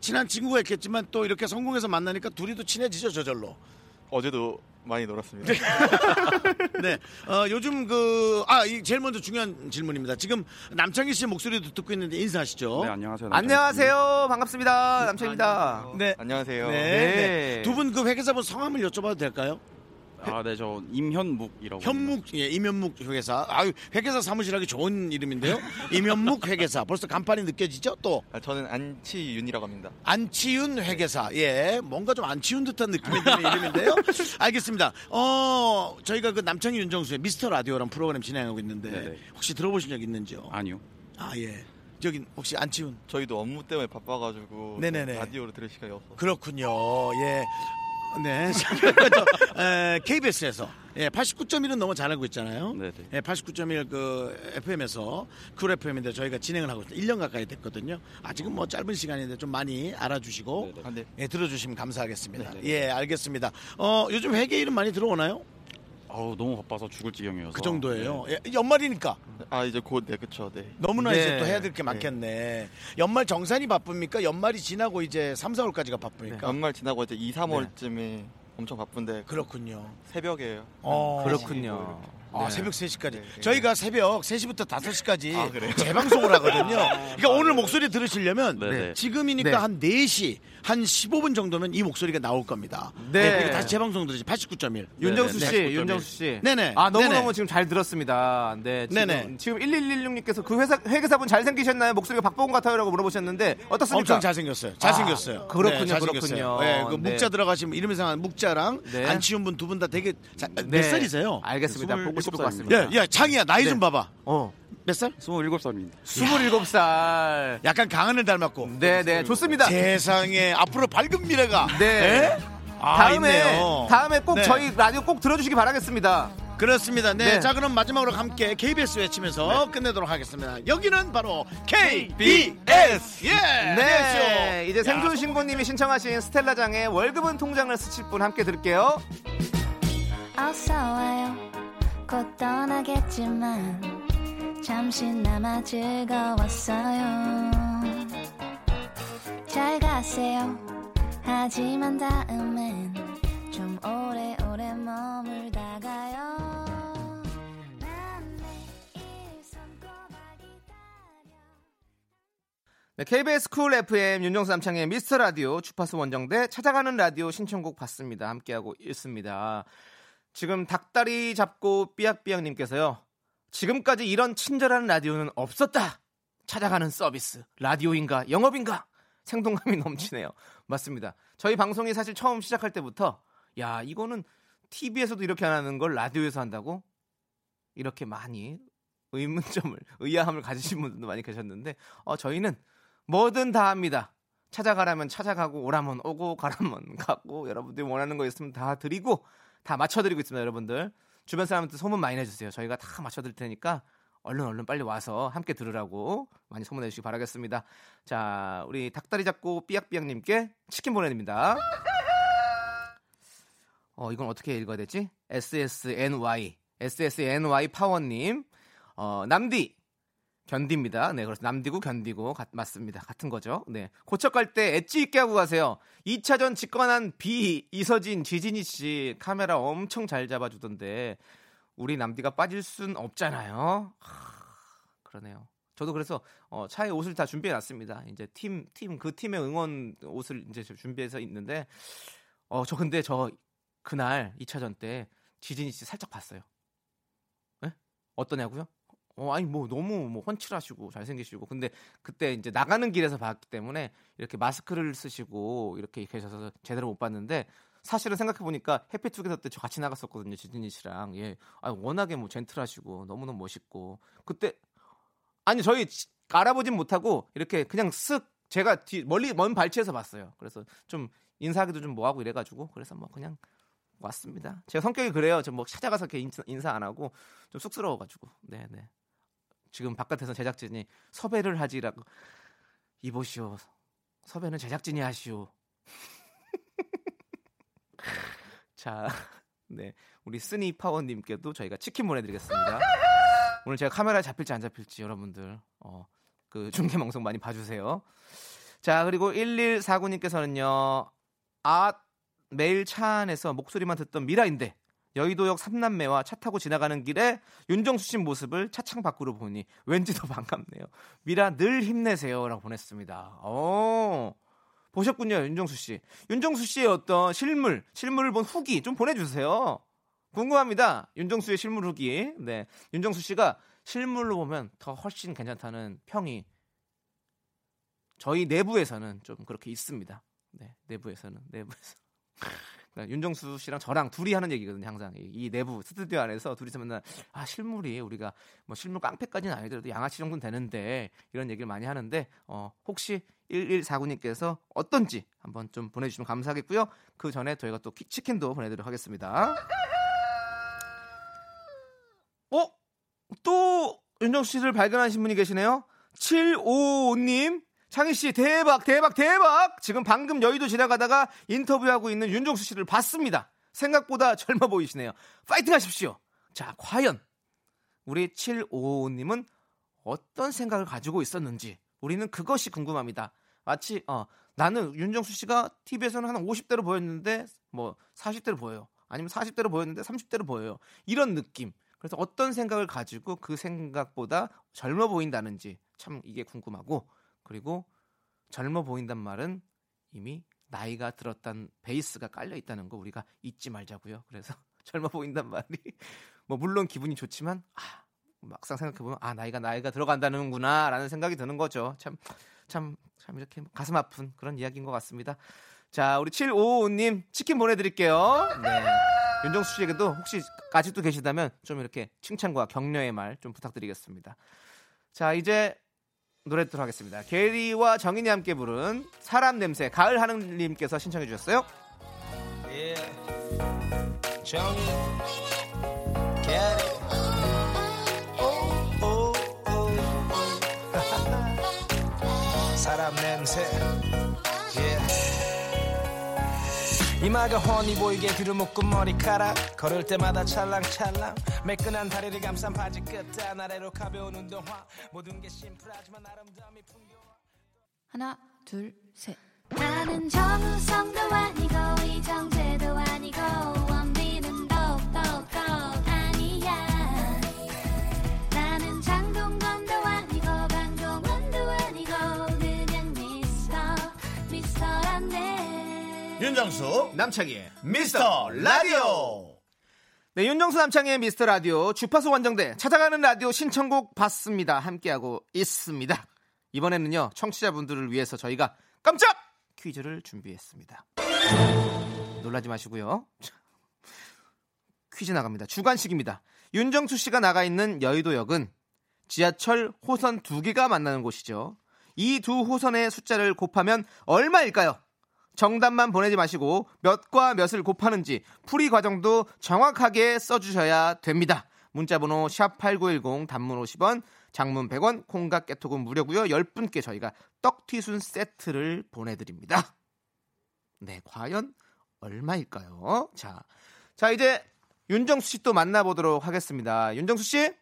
친한 친구가 있겠지만 또 이렇게 성공해서 만나니까 둘이 또 친해지죠, 저절로. 어제도 많이 놀았습니다. 네. 어, 요즘 그, 아, 이 제일 먼저 중요한 질문입니다. 지금 남창희 씨 목소리도 듣고 있는데 인사하시죠. 네, 안녕하세요. 안녕하세요. 반갑습니다. 남창입니다. 네. 안녕하세요. 네. 네. 네. 두분 그 회계사분 성함을 여쭤봐도 될까요? 아, 네, 저 임현묵이라고. 현묵, 예, 임현묵 회계사. 아유, 회계사 사무실 하기 좋은 이름인데요. 임현묵 회계사. 벌써 간판이 느껴지죠? 또. 아, 저는 안치윤이라고 합니다. 안치윤 회계사. 예. 뭔가 좀 안 치운 듯한 느낌이 드는 이름인데요. 알겠습니다. 어, 저희가 그 남창희 윤정수의 미스터 라디오라는 프로그램 진행하고 있는데 네네. 혹시 들어보신 적 있는지요? 아니요. 아, 예. 저기 혹시 안치윤? 저희도 업무 때문에 바빠가지고 네네네. 라디오로 들을 시간이 없어서 그렇군요. 예. 네. KBS에서 예, 89.1은 너무 잘 알고 있잖아요. 네네. 예, 89.1그 FM에서 쿨 FM인데 저희가 진행을 하고 있어요. 1년 가까이 됐거든요. 아직은 뭐 짧은 시간인데 좀 많이 알아주시고. 아, 네. 예, 들어주시면 감사하겠습니다. 네네. 예, 알겠습니다. 어, 요즘 회계 일은 많이 들어오나요? 아우, 너무 바빠서 죽을 지경이어서. 그 정도예요. 네. 예, 연말이니까 아 이제 곧네 그쵸 네. 너무나 네. 이제 또 해야 될 게 많겠네. 연말 정산이 바쁩니까? 연말이 지나고 이제 3, 4월까지가 바쁩니까? 연말 지나고 이제 2, 3월쯤에 엄청 바쁜데 그렇군요. 새벽에 어, 그렇군요. 아, 네. 새벽 3시까지. 네, 네. 저희가 새벽 3시부터 5시까지 아, 그래요? 재방송을 하거든요. 그러니까 오늘 목소리 들으시려면 네, 네. 지금이니까 네. 한 4시, 한 15분 정도면 이 목소리가 나올 겁니다. 네. 네. 그러니까 다시 재방송 들으시 89.1. 윤정수 네, 씨, 네. 윤정수 씨. 네네. 아, 너무너무 네네. 지금 잘 들었습니다. 네. 지금, 네네. 지금 1116님께서 그 회사, 회계사분 잘생기셨나요? 목소리가 박보검 같아요? 라고 물어보셨는데, 어떻습니까? 엄청 잘생겼어요. 잘생겼어요. 아, 그렇군요, 네, 잘생겼어요. 그렇군요. 네, 그 네. 묵자 들어가시면 이름 이상한 묵자랑 네. 안치훈 분두 분 다 되게 자, 몇 네. 살이세요? 알겠습니다. 보고 싶을 것 일곱 같습니다. 야, 야, 장이야. 나이 네. 좀 봐봐. 어. 몇 살? 27살입니다. 27살. 약간 강한을 닮았고. 네, 네. 좋습니다. 세상에 앞으로 밝은 미래가. 네. 아, 다음에, 있네요. 다음에 꼭 네. 저희 라디오 꼭 들어주시기 바라겠습니다. 그렇습니다. 네. 네. 자, 그럼 마지막으로 함께 KBS 외치면서 끝내도록 하겠습니다. 여기는 바로 KBS. 예. 네. 이제 생존 신고님이 신청하신 스텔라장의 월급은 통장을 스칠 분 함께 들을게요. 어서 와요 곧 떠나겠지만 잠시나마 즐거웠어요 잘 가세요 하지만 다음엔 좀 오래오래 손꼽아 기다려 네, KBS 쿨 FM 윤정수 남창희의 미스터 라디오 주파수 원정대 찾아가는 라디오 신청곡 받습니다. 함께하고 있습니다. 지금 닭다리 잡고 삐약삐약님께서요. 지금까지 이런 친절한 라디오는 없었다. 찾아가는 서비스. 라디오인가 영업인가 생동감이 넘치네요. 맞습니다. 저희 방송이 사실 처음 시작할 때부터 야 이거는 TV에서도 이렇게 안 하는 걸 라디오에서 한다고 이렇게 많이 의문점을 의아함을 가지신 분들도 많이 계셨는데 어, 저희는 뭐든 다 합니다. 찾아가라면 찾아가고 오라면 오고 가라면 가고 여러분들이 원하는 거 있으면 다 드리고 다 맞춰드리고 있습니다. 여러분들 주변 사람한테 소문 많이 내주세요. 저희가 다 맞춰드릴 테니까 얼른 얼른 빨리 와서 함께 들으라고 많이 소문내 주시기 바라겠습니다. 자 우리 닭다리 잡고 삐약삐약님께 치킨 보내드립니다. 어, 이건 어떻게 읽어야 되지? SSNY. SSNY 파워님. 어, 남디. 견디입니다. 네, 그래서 남디고 견디고 같- 맞습니다. 같은 거죠. 네. 고척 갈 때 엣지 있게 하고 가세요. 2차전 직관한 비 이서진 지진이 씨 카메라 엄청 잘 잡아주던데 우리 남디가 빠질 순 없잖아요. 하, 그러네요. 저도 그래서 어, 차에 옷을 다 준비해 놨습니다. 이제 팀 팀 그 팀의 응원 옷을 이제 준비해서 있는데 어 저 근데 저 그날 2차전 때 지진이 씨 살짝 봤어요. 예? 어떠냐고요? 어 아니 뭐 너무 뭐 훤칠하시고 잘생기시고 근데 그때 이제 나가는 길에서 봤기 때문에 이렇게 마스크를 쓰시고 이렇게 계셔서 제대로 못 봤는데 사실은 생각해 보니까 해피투게더 때 저 같이 나갔었거든요 지진이 씨랑 예 아, 워낙에 뭐 젠틀하시고 너무 너무 멋있고 그때 아니 저희 지- 알아보진 못하고 이렇게 그냥 쓱 제가 뒤 멀리 먼 발치에서 봤어요 그래서 좀 인사하기도 좀 뭐하고 이래가지고 그래서 뭐 그냥 왔습니다. 제가 성격이 그래요. 저 뭐 찾아가서 이렇게 인사, 인사 안 하고 좀 쑥스러워가지고. 네네. 지금 바깥에서 제작진이 섭외를 하지라고 이보시오. 섭외는 제작진이 하시오. 자, 네 우리 쓰니 파워님께도 저희가 치킨 보내드리겠습니다. 오늘 제가 카메라에 잡힐지 안 잡힐지 여러분들 어, 그 중계 방송 많이 봐주세요. 자 그리고 1149님께서는요. 아 매일 차 안에서 목소리만 듣던 미라인데 여의도역 삼남매와 차 타고 지나가는 길에 윤정수 씨 모습을 차창 밖으로 보니 왠지 더 반갑네요. 미라 늘 힘내세요라고 보냈습니다. 어. 보셨군요, 윤정수 씨. 윤정수 씨의 어떤 실물, 실물을 본 후기 좀 보내주세요. 궁금합니다. 윤정수의 실물 후기. 네. 윤정수 씨가 실물로 보면 더 훨씬 괜찮다는 평이 저희 내부에서는 좀 그렇게 있습니다. 네, 내부에서는 내부에서 윤정수 씨랑 저랑 둘이 하는 얘기거든요. 항상 이, 이 내부 스튜디오 안에서 둘이서 맨날 아 실물이 우리가 뭐 실물 깡패까지는 아니더라도 양아치 정도는 되는데 이런 얘기를 많이 하는데 어, 혹시 1149님께서 어떤지 한번 좀 보내주시면 감사하겠고요. 그 전에 저희가 또 키- 치킨도 보내드리도록 하겠습니다. 어? 또 윤정수 씨를 발견하신 분이 계시네요. 755님 창희 씨 대박 대박 대박 지금 방금 여의도 지나가다가 인터뷰하고 있는 윤정수 씨를 봤습니다. 생각보다 젊어 보이시네요. 파이팅 하십시오. 자 과연 우리 755님은 어떤 생각을 가지고 있었는지 우리는 그것이 궁금합니다. 마치 어, 나는 윤정수 씨가 TV에서는 한 50대로 보였는데 뭐 40대로 보여요. 아니면 40대로 보였는데 30대로 보여요. 이런 느낌. 그래서 어떤 생각을 가지고 그 생각보다 젊어 보인다는지 참 이게 궁금하고 그리고 젊어 보인단 말은 이미 나이가 들었단 베이스가 깔려 있다는 거 우리가 잊지 말자고요. 그래서 젊어 보인단 말이 뭐 물론 기분이 좋지만 아 막상 생각해 보면 아 나이가 나이가 들어간다는구나라는 생각이 드는 거죠. 참 참 참 이렇게 가슴 아픈 그런 이야기인 것 같습니다. 자 우리 755님 치킨 보내드릴게요. 네. 윤정수 씨에게도 혹시 아직도 계시다면 좀 이렇게 칭찬과 격려의 말 좀 부탁드리겠습니다. 자 이제 노래 듣도록 하겠습니다. 게리와 정인이 함께 부른 사람 냄새 가을 하늘님께서 신청해 주셨어요. 오, 오, 오. 사람 냄새 yeah. 이마가 훤히 보이게 들어묶은 머리카락. 걸을 때마다 찰랑찰랑 매끈한 다리를 감싼 바지 끝단 아래로 가벼운 운동화. 모든 게 심플하지만 아름다움이 풍겨 하나, 둘, 셋. 나는 정우성도 아니고 이정재도 아니고 원빈 윤정수 남창희의 미스터 라디오 네, 윤정수 남창희의 미스터 라디오 주파수 원정대 찾아가는 라디오 신청곡 받습니다. 함께하고 있습니다. 이번에는요 청취자분들을 위해서 저희가 깜짝 퀴즈를 준비했습니다. 놀라지 마시고요. 퀴즈 나갑니다. 주관식입니다. 윤정수 씨가 나가 있는 여의도역은 지하철 호선 두 개가 만나는 곳이죠. 이 두 호선의 숫자를 곱하면 얼마일까요? 정답만 보내지 마시고 몇과 몇을 곱하는지 풀이 과정도 정확하게 써주셔야 됩니다. 문자번호 샵8910 단문 50원 장문 100원 콩과 깨톡은 무료고요. 10분께 저희가 떡튀순 세트를 보내드립니다. 네, 과연 얼마일까요? 자, 자 이제 윤정수 씨 또 만나보도록 하겠습니다. 윤정수 씨?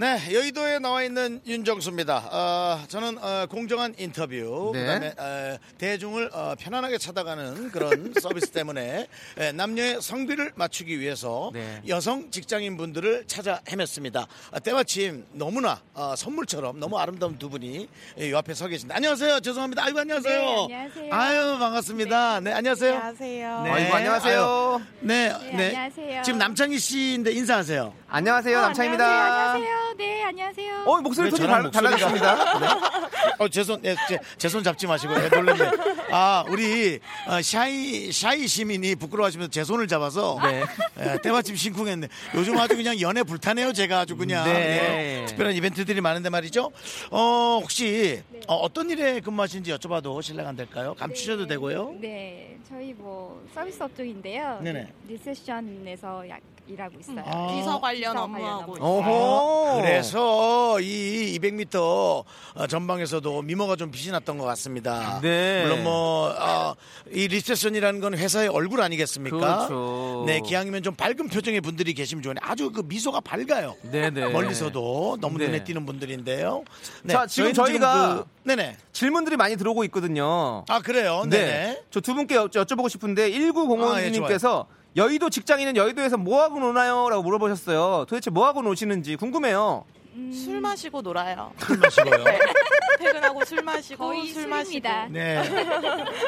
네, 여의도에 나와 있는 윤정수입니다. 어, 저는 어, 공정한 인터뷰, 네. 그다음에 어, 대중을 어, 편안하게 찾아가는 그런 서비스 때문에 예, 남녀의 성비를 맞추기 위해서 네. 여성 직장인 분들을 찾아 헤맸습니다. 아, 때마침 너무나 어, 선물처럼 너무 아름다운 두 분이 이 앞에 서 계신다. 안녕하세요. 죄송합니다. 아이고 안녕하세요. 네, 안녕하세요. 아유 반갑습니다. 네, 안녕하세요. 안녕하세요. 네, 아이고, 안녕하세요. 아유, 네, 네, 네. 안녕하세요. 지금 남창희 씨인데 인사하세요. 안녕하세요. 어, 남창입니다. 안녕하세요. 안녕하세요. 네, 안녕하세요. 어, 목소리 왜 톤이 달- 달라졌습니다. 네. 어, 제 손, 예, 제, 제손 잡지 마시고, 예, 놀랐네. 아, 우리, 어, 샤이, 샤이 시민이 부끄러워하시면서 제 손을 잡아서, 네. 예, 때마침 심쿵했네. 요즘 아주 그냥 연애 불타네요, 제가 아주 그냥. 네. 예, 특별한 이벤트들이 많은데 말이죠. 어, 혹시, 어, 떤 일에 근무하시는지 여쭤봐도 실례가 안 될까요? 감추셔도 되고요. 네, 저희 뭐 서비스 업종인데요. 네네. 리셉션에서 약 일하고 있어요. 아. 비서 관련 비서 업무하고 있어요. 오호. 그래서 이 200m 전방에서도 미모가 좀 빛이 났던 것 같습니다. 네. 물론 뭐, 어, 이 리셉션이라는 건 회사의 얼굴 아니겠습니까? 그렇죠. 네, 기왕이면 좀 밝은 표정의 분들이 계시면 좋은데 아주 그 미소가 밝아요. 네네. 멀리서도 너무 네. 눈에 띄는 분들인데요. 네, 자, 지금 저희가 그- 네네. 질문들이 많이 들어오고 있거든요. 아, 그래요? 네네. 저두 분께 여, 쭤보고 싶은데 1905님께서 아, 예, 여의도 직장인은 여의도에서 뭐 하고 노나요? 라고 물어보셨어요. 도대체 뭐 하고 노시는지 궁금해요. 술 마시고 놀아요. 술 마시고요. 퇴근하고 술 마시고 거의 술 마시고. 술입니다. 네.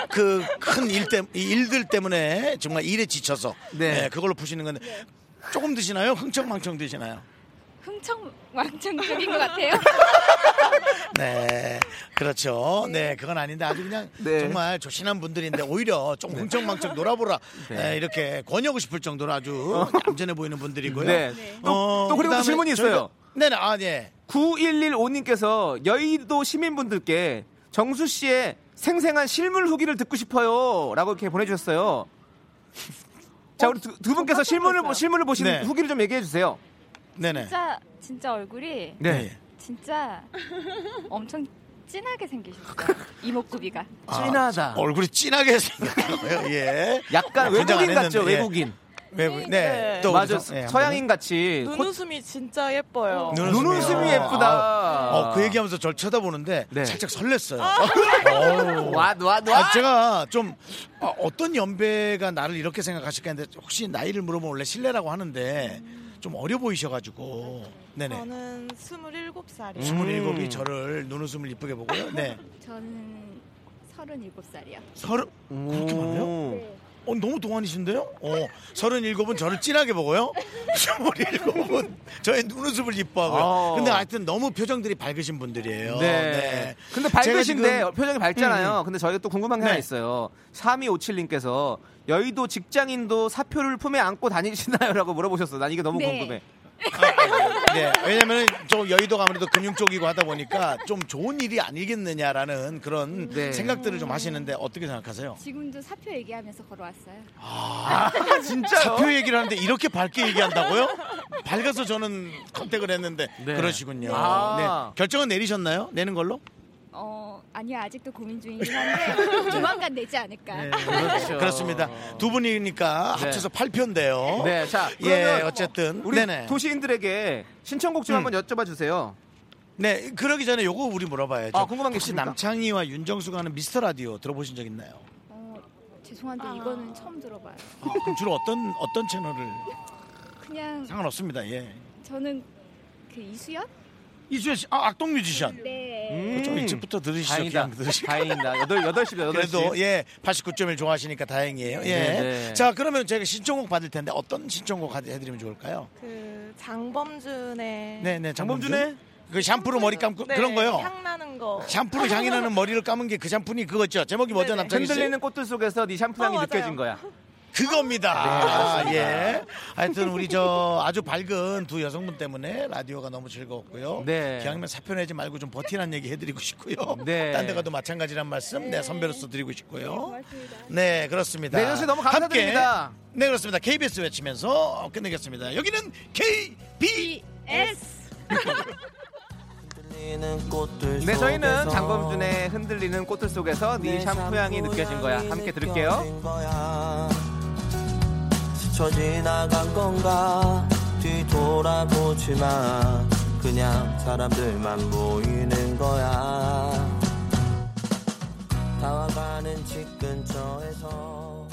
그 큰 일 때, 이 일들 때문에 정말 일에 지쳐서 네. 네, 그걸로 푸시는 건데 조금 드시나요? 흥청망청 드시나요? 흥청 망청적인 것 같아요. 네, 그렇죠. 네, 그건 아닌데 아주 그냥 네. 정말 조신한 분들인데 오히려 좀 흥청망청 놀아보라 네. 네, 이렇게 권유하고 싶을 정도로 아주 얌전해 보이는 분들이고요. 네. 또, 또 그리고 또 그다음에 질문이 있어요. 네네, 아, 네. 9115님께서 여의도 시민분들께 정수 씨의 생생한 실물 후기를 듣고 싶어요. 라고 이렇게 보내주셨어요. 자, 우리 두, 두 분께서 실물을, 보- 실물을 보신 네. 후기를 좀 얘기해 주세요. 네네. 진짜 진짜 얼굴이 네. 진짜 엄청 진하게 생기셨어요. 이목구비가. 아, 진하다. 얼굴이 진하게 생겼다고요, 예. 약간 아, 안 외국인 같죠, 예. 외국인. 외국인. 네. 네. 또 맞아, 예, 서양인 같이. 콧- 눈웃음이 진짜 예뻐요. 눈웃음이요. 눈웃음이 예쁘다. 아, 어, 그 얘기하면서 절 쳐다보는데 네. 살짝 설렜어요. 아. 와, 와, 와. 아, 제가 좀 어, 어떤 연배가 나를 이렇게 생각하실까 했는데 혹시 나이를 물어보면 원래 실례라고 하는데 좀 어려 보이셔가지고 네네 저는 27살이에요. 스물일곱이 음. 저를 눈웃음을 이쁘게 보고요. 네 저는 37살이요. 서른 그렇게 많아요? 네. 어, 너무 동안이신데요? 어, 서른일곱은 저를 진하게 보고요. 스물일곱은 저의 눈웃음을 이뻐하고요. 어. 근데 하여튼 너무 표정들이 밝으신 분들이에요. 네. 근데 제가 밝으신데 지금- 표정이 밝잖아요. 음, 음. 근데 저희가 또 궁금한 게 하나 네. 있어요. 3257님께서 여의도 직장인도 사표를 품에 안고 다니시나요? 라고 물어보셨어요. 난 이게 너무 네. 궁금해. 네, 왜냐면 좀 여의도가 아무래도 금융 쪽이고 하다 보니까 좀 좋은 일이 아니겠느냐라는 그런 네. 생각들을 좀 하시는데 어떻게 생각하세요? 지금도 사표 얘기하면서 걸어왔어요. 아, 진짜요? 사표 얘기를 하는데 이렇게 밝게 얘기한다고요? 밝아서 저는 컨택을 했는데 네. 그러시군요. 아. 네. 결정은 내리셨나요? 내는 걸로? 어, 아니요. 아직도 고민 중이긴 한데 조만간 내지 않을까. 그렇죠. 그렇습니다. 두 분이니까 네. 합쳐서 8표인데요. 네, 자, 예, 어쨌든 우리 네네. 도시인들에게 신청곡 좀 음. 한번 여쭤봐 주세요. 네, 그러기 전에 요거 우리 물어봐야죠. 아, 궁금한 게 혹시 있습니까? 남창희와 윤정수가 하는 미스터 라디오 들어보신 적 있나요? 어, 죄송한데 이거는 처음 들어봐요. 아, 그럼 주로 어떤 어떤 채널을 그냥 상관없습니다. 예. 저는 그 이수연? 이수연 씨, 아, 악동 뮤지션. 네. 좀 일찍부터 들으시죠. 다행이다. 그냥 들으시고. 다행이다. 8, 8시입니다. 8시. 그래도 예 89.1 좋아하시니까 다행이에요. 예. 네, 네. 자 그러면 저희가 신청곡 받을 텐데 어떤 신청곡 하- 해드리면 좋을까요? 그 장범준의 네네 장범준의 그 샴푸로 머리 감고 네, 그런 거요. 향 나는 거. 샴푸로 향이 나는 머리를 감은 게 그 샴푸니 그거죠. 제목이 뭐죠 네네. 남창희 씨? 흔들리는 꽃들 속에서 네 샴푸 향이 어. 느껴진 거야. 그겁니다. 네, 맞습니다. 예. 하여튼 우리 저 아주 밝은 두 여성분 때문에 라디오가 너무 즐거웠고요. 네. 기왕이면 사표 내지 말고 좀 버티란 얘기 해드리고 싶고요. 네. 딴 데 가도 마찬가지란 말씀 내 선배로서 드리고 싶고요. 네, 그렇습니다. 네, 씨 너무 감사드립니다. 함께, 네, 그렇습니다. KBS 외치면서 끝내겠습니다. 여기는 KBS. 네, 저희는 장범준의 흔들리는 꽃들 속에서 네 샴푸 향이 느껴진 거야. 함께 들을게요. 스쳐 지나간 건가 뒤돌아보지 마 그냥 사람들만 보이는 거야 다와가는 집 근처에서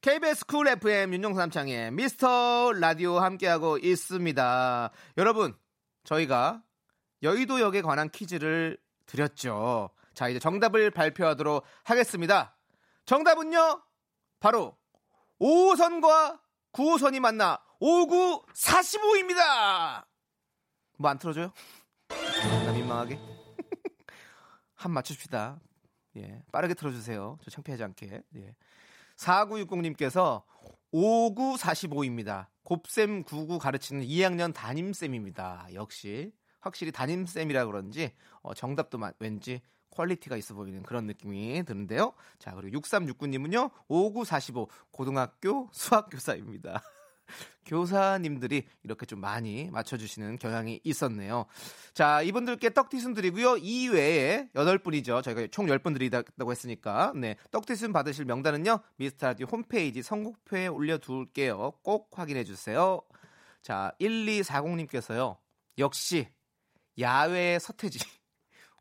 KBS 쿨 FM 윤정수 남창의 미스터 라디오 함께하고 있습니다. 여러분, 저희가 여의도역에 관한 퀴즈를 드렸죠. 자, 이제 정답을 발표하도록 하겠습니다. 정답은요, 바로 5호선과 9호선이 만나 59 45입니다. 뭐 안 틀어줘요? 나 민망하게. 한 맞춥시다. 예, 빠르게 틀어주세요. 저 창피하지 않게. 예. 4960님께서 5945입니다. 곱셈 99 가르치는 2학년 담임쌤입니다. 역시 확실히 담임쌤이라 그런지 어, 정답도 마- 왠지 quality가 있어 보이는 그런 느낌이 드는데요. 자, 그리고 6369님은요. 5945 고등학교 수학교사입니다. 교사님들이 이렇게 좀 많이 맞춰주시는 경향이 있었네요. 자, 이분들께 떡티순 드리고요. 이 외에 8분이죠. 저희가 총 10분 드리다고 했으니까. 네. 떡티순 받으실 명단은요. 미스터라디오 홈페이지 선곡표에 올려둘게요. 꼭 확인해 주세요. 자, 1240님께서요. 역시 야외의 서태지.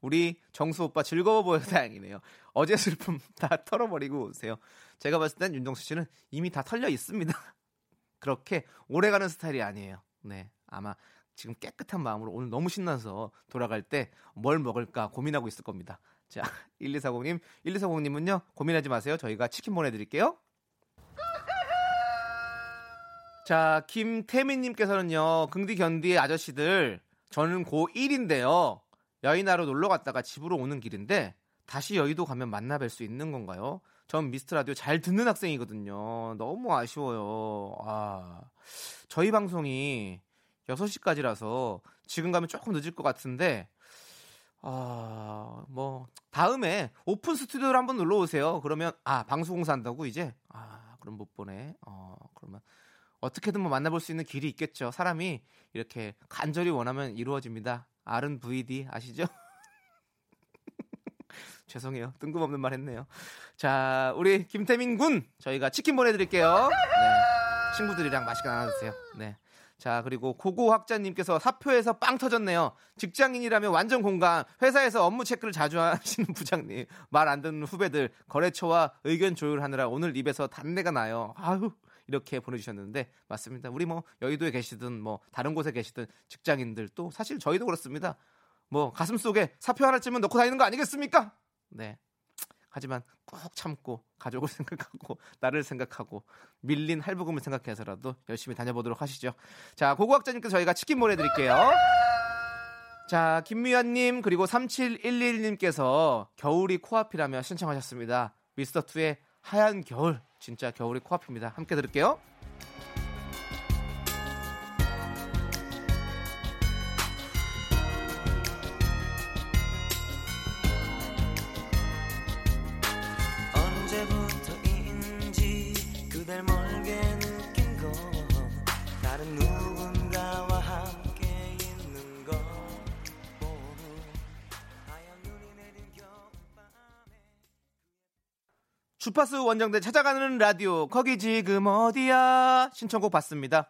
우리 정수 오빠 즐거워 보여서 다행이네요. 어제 슬픔 다 털어버리고 오세요. 제가 봤을 땐 윤정수 씨는 이미 다 털려 있습니다. 그렇게 오래가는 스타일이 아니에요. 네, 아마 지금 깨끗한 마음으로 오늘 너무 신나서 돌아갈 때 뭘 먹을까 고민하고 있을 겁니다. 자, 1240님, 1240님은요 고민하지 마세요. 저희가 치킨 보내드릴게요. 자, 김태민님께서는요, 긍디 견디의 아저씨들, 저는 고1인데요. 여의나로 놀러 갔다가 집으로 오는 길인데, 다시 여의도 가면 만나 뵐 수 있는 건가요? 전 미스터 라디오 잘 듣는 학생이거든요. 너무 아쉬워요. 아, 저희 방송이 6시까지라서 지금 가면 조금 늦을 것 같은데, 아, 뭐, 다음에 오픈 스튜디오를 한번 놀러 오세요. 그러면, 아, 방송공사 한다고 이제? 아, 그럼 못 보네. 어, 그러면 어떻게든 뭐 만나볼 수 있는 길이 있겠죠. 사람이 이렇게 간절히 원하면 이루어집니다. R은 VD 아시죠? 죄송해요. 뜬금없는 말 했네요. 자, 우리 김태민 군 저희가 치킨 보내드릴게요. 네. 친구들이랑 맛있게 나눠주세요. 네. 자, 그리고 고고 학자님께서 사표에서 빵 터졌네요. 직장인이라면 완전 공감. 회사에서 업무 체크를 자주 하시는 부장님. 말 안 듣는 후배들. 거래처와 의견 조율하느라 오늘 입에서 단내가 나요. 아유. 이렇게 보내주셨는데 맞습니다. 우리 뭐 여의도에 계시든 뭐 다른 곳에 계시든 직장인들 또 사실 저희도 그렇습니다. 뭐 가슴 속에 사표 하나쯤은 넣고 다니는 거 아니겠습니까? 네. 하지만 꾹 참고 가족을 생각하고 나를 생각하고 밀린 할부금을 생각해서라도 열심히 다녀보도록 하시죠. 자, 고고학자님께 저희가 치킨 보내드릴게요. 자, 김미연님 그리고 3711님께서 겨울이 코앞이라며 신청하셨습니다. 미스터2의 하얀 겨울 진짜 겨울이 코앞입니다. 함께 들을게요. 주파수 원정대 찾아가는 라디오 거기 지금 어디야 신청곡 받습니다.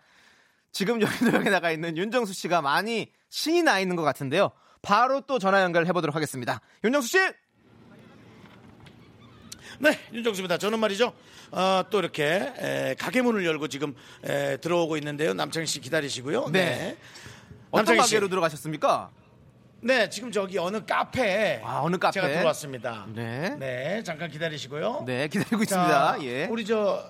지금 여의도역에 나가 있는 윤정수 씨가 많이 신이 나 있는 것 같은데요. 바로 또 전화 연결해 보도록 하겠습니다. 윤정수 씨. 네, 윤정수입니다. 저는 말이죠. 어, 또 이렇게 에, 가게 문을 열고 지금 에, 들어오고 있는데요. 남창희 씨 기다리시고요. 네. 어떤 남창희 씨. 가게로 들어가셨습니까? 네, 지금 저기 어느 카페에 아, 어느 카페? 제가 들어왔습니다. 네. 네, 잠깐 기다리시고요. 네, 기다리고 자, 있습니다. 예. 우리 저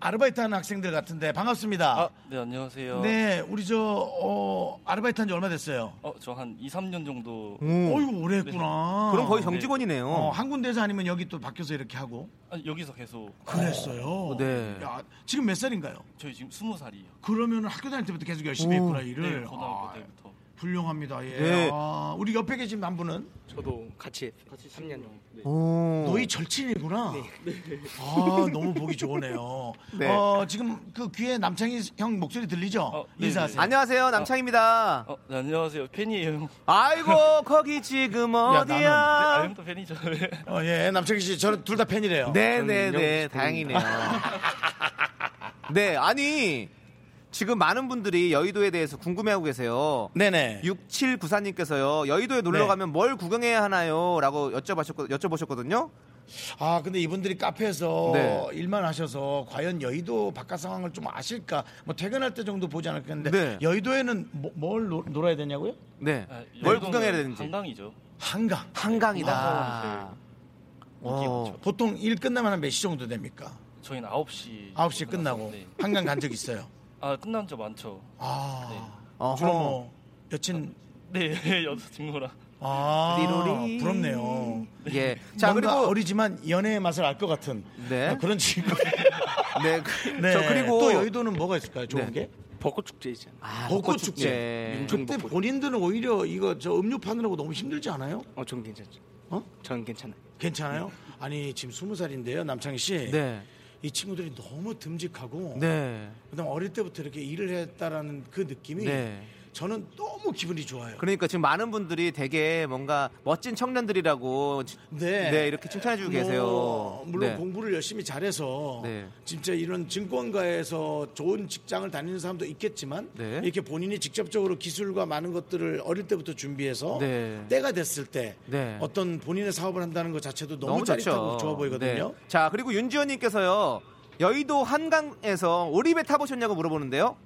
아르바이트 하는 학생들 같은데 반갑습니다. 네, 안녕하세요. 네, 우리 저 어, 아르바이트 한 지 얼마 됐어요? 어, 저 한 2, 3년 정도. 어이구 오래 했구나. 그럼 거의 정직원이네요. 어, 한 군데서 아니면 여기 또 바뀌어서 이렇게 하고. 아니, 여기서 계속. 그랬어요. 네. 야, 지금 몇 살인가요? 저희 지금 20살이에요. 그러면 학교 다닐 때부터 계속 열심히 했구나 일을. 네, 고등학교 아, 때부터. 훌륭합니다. 예. 네. 아, 우리 옆에 계신 한 분은 저도 같이. 같이 3년 정도. 오. 너희 절친이구나. 네. 아 너무 보기 좋으네요. 네. 어, 지금 그 귀에 남창희 형 목소리 들리죠? 네, 인사하세요. 안녕하세요, 남창입니다. 어, 네, 안녕하세요. 팬이에요. 아이고, 거기 지금 야, 어디야? 아, 형도 팬이죠. 어, 예, 남창희 씨, 저는 둘 다 팬이래요. 네네네, 다행이네요. 네, 아니, 지금 많은 분들이 여의도에 대해서 궁금해하고 계세요. 네네. 6794님께서요, 여의도에 놀러 네. 가면 뭘 구경해야 하나요? 라고 여쭤보셨거, 여쭤보셨거든요. 아, 근데 이분들이 카페에서 네. 일만 하셔서 과연 여의도 바깥 상황을 좀 아실까? 뭐 퇴근할 때 정도 보지 않을까 네. 여의도에는 뭐, 뭘 놀- 놀아야 되냐고요? 네. 아, 뭘 구경해야 되는지. 한강이죠. 한강. 한강이다. 아, 어, 보통 일 끝나면 한 몇 시 정도 됩니까? 저희는 9시. 9시 끝나고 네. 한강 간 적 있어요. 아, 끝난 적 많죠. 아, 어허. 주로 뭐 여친 네, 여자친구랑. 아, 띠로리. 부럽네요. 예. 자, 뭔가 그리고. 어리지만 연애의 맛을 알 것 같은 네. 아, 그런 친구. 네. 그- 네. 저 그리고. 또 여의도는 뭐가 있을까요? 좋은 네. 게? 벚꽃 축제 있잖아요. 아, 벚꽃 축제. 축제. 그때 본인들은 오히려 이거 저 음료 파느라고 너무 힘들지 않아요? 어, 전 괜찮죠. 어? 전 괜찮아요. 괜찮아요? 아니 지금 스무 살인데요, 남창희 씨. 네. 이 친구들이 너무 듬직하고 네. 그다음 어릴 때부터 이렇게 일을 했다라는 그 느낌이 네. 저는 너무 기분이 좋아요. 그러니까 지금 많은 분들이 되게 뭔가 멋진 청년들이라고 지- 네. 네, 이렇게 칭찬해 주고 뭐, 계세요. 물론 네. 공부를 열심히 잘해서 네. 진짜 이런 증권가에서 좋은 직장을 다니는 사람도 있겠지만 네. 이렇게 본인이 직접적으로 기술과 많은 것들을 어릴 때부터 준비해서 네. 때가 됐을 때 네. 어떤 본인의 사업을 한다는 것 자체도 너무, 너무 짜릿하고 좋죠. 좋아 보이거든요. 네. 자, 그리고 윤지원님께서요. 여의도 한강에서 오리배 타보셨냐고 물어보는데요.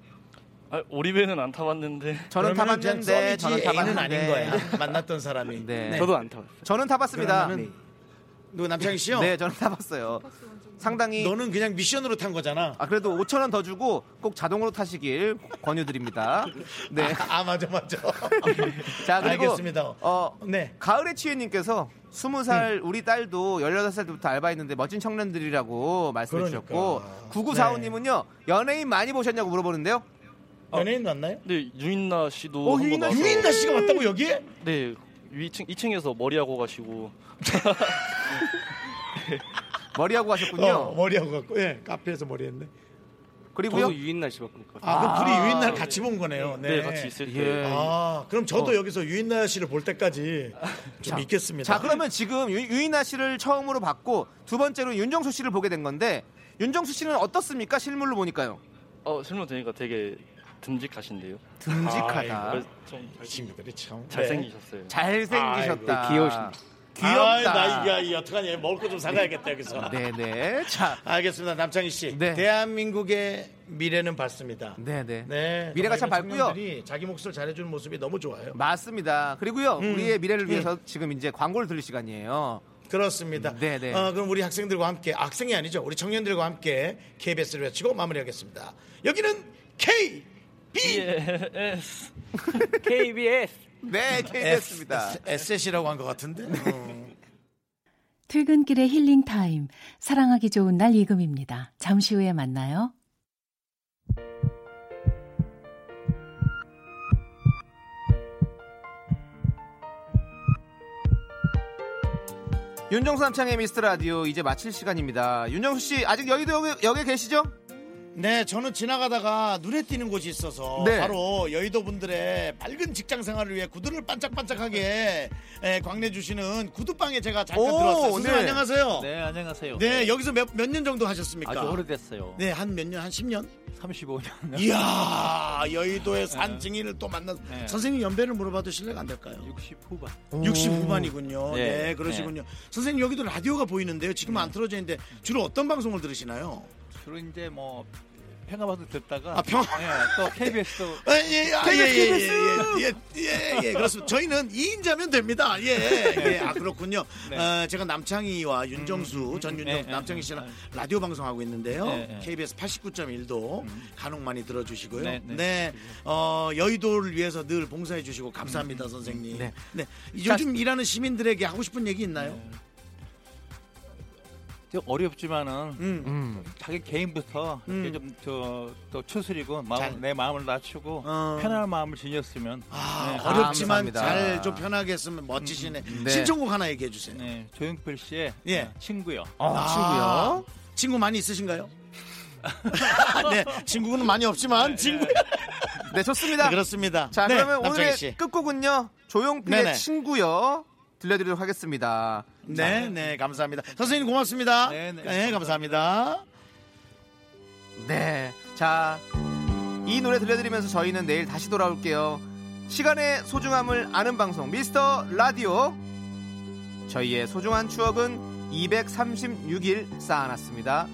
아, 오리배는 안 타봤는데. 저는 타봤는데 저는 A는 타봤는데 아닌 거야. 만났던 사람이. 네. 저도 안 타봤어요. 저는 타봤습니다. 그러면은 누구 남창희 씨요? 네, 저는 타봤어요. 상당히 너는 그냥 미션으로 탄 거잖아. 아 그래도 5천 원 더 주고 꼭 자동으로 타시길 권유드립니다. 네. 아 맞아 맞아. 자 그리고 알겠습니다. 어 네. 가을의 치유님께서 20살 우리 딸도 18살 때부터 알바했는데 멋진 청년들이라고 말씀해 주셨고 그러니까. 9945님은요 연예인 많이 보셨냐고 물어보는데요. 연예인 왔나요? 네, 유인나 씨도. 어, 한번 유인나, 와서- 유인나 씨가 왔다고 여기에? 네, 2층, 2층에서 머리하고 가시고. 머리하고 가셨군요. 어, 머리하고 갔고, 예, 카페에서 머리했네. 그리고요. 저도 유인날 씨 봤거든요. 아, 그럼 둘이 아, 유인날 같이 본 거네요. 네, 네, 같이 있을 때. 예. 아, 그럼 저도 어. 여기서 유인날 씨를 볼 때까지 좀 자, 있겠습니다. 자 그러면 지금 유, 유인아 씨를 처음으로 봤고 두 번째로 윤정수 씨를 보게 된 건데 윤정수 씨는 어떻습니까 실물로 보니까요. 어, 실물 되니까 되게 듬직하신데요. 듬직하다. 아, 친구들이 참 잘생기셨어요. 잘생기셨다. 아이고, 귀여우십니다. 귀엽다. 아이, 나 이거 이 어떡하냐. 먹을 거 좀 사가야겠다, 여기서. 네네. 자, 알겠습니다. 남창희 씨. 네. 대한민국의 미래는 밝습니다. 네네. 네. 미래가 참 밝고요. 자기 몫을 잘해주는 모습이 너무 좋아요. 맞습니다. 그리고요, 음. 우리의 미래를 위해서 지금 이제 광고를 들을 시간이에요. 그렇습니다. 네네. 어, 그럼 우리 학생들과 함께, 아, 학생이 아니죠. 우리 청년들과 함께 KBS를 외치고 마무리하겠습니다. 여기는 K, B, yes. KBS. 네, KBS입니다. SS이라고 한 것 같은데. 어. 퇴근길의 힐링 타임. 사랑하기 좋은 날 이금입니다. 잠시 후에 만나요. 윤정수 남창의 미스터 라디오 이제 마칠 시간입니다. 윤정수 씨 아직 여의도 역에, 역에 계시죠? 네, 저는 지나가다가 눈에 띄는 곳이 있어서 네. 바로 여의도 분들의 밝은 직장 생활을 위해 구두를 반짝반짝하게 에, 광내 주시는 구두방에 제가 잠깐 오, 들어왔어요. 선생님 네. 안녕하세요. 네, 안녕하세요. 네, 여기서 몇년 정도 하셨습니까? 아주 오래됐어요. 네, 한 몇 년? 한 10년? 35년. 이야, 여의도의 산 증인을 또 만나서 네. 선생님 연배를 물어봐도 실례가 안 될까요? 60 후반. 60 후반이군요. 네, 네, 그러시군요. 선생님 여기도 라디오가 보이는데요. 지금 안 틀어져 있는데 주로 어떤 방송을 들으시나요? 주로 이제 뭐 평화바도 듣다가 아, 평- 예, 또 KBS도 아, 예, 아, 예, 예, 예, 예. 예, 예, 예, 그렇습니다. 저희는 2인자면 됩니다. 예, 예. 아, 그렇군요. 네. 어, 제가 남창희와 윤정수, 전 윤정수, 네, 남창희 네, 씨랑 네. 라디오 방송하고 있는데요. 네, 네. KBS 89.1도 간혹 많이 들어주시고요. 네, 네, 네. 어, 여의도를 위해서 늘 봉사해 주시고 감사합니다, 선생님. 네. 네. 요즘 일하는 시민들에게 하고 싶은 얘기 있나요? 네. 좀 어렵지만은 음. 자기 개인부터 음. 좀저또 추스리고 마음, 잘. 내 마음을 낮추고 어. 편안한 마음을 지녔으면 아, 네. 어렵지만 감사합니다. 잘좀 편하게 했으면 멋지시네. 네. 신청곡 하나 얘기해 주세요. 네, 조용필 씨의 예. 어, 친구요. 아, 친구요. 친구 많이 있으신가요? 네, 친구는 많이 없지만 친구. 네, 좋습니다. 그렇습니다. 자, 네, 그러면 남창희 오늘의 씨. 끝곡은요. 조용필의. 친구요. 들려드리도록 하겠습니다. 네, 네, 감사합니다. 선생님 고맙습니다. 네, 네, 네, 감사합니다. 네. 자, 이 노래 들려드리면서 저희는 내일 다시 돌아올게요. 시간의 소중함을 아는 방송, 미스터 라디오. 저희의 소중한 추억은 236일 쌓아놨습니다.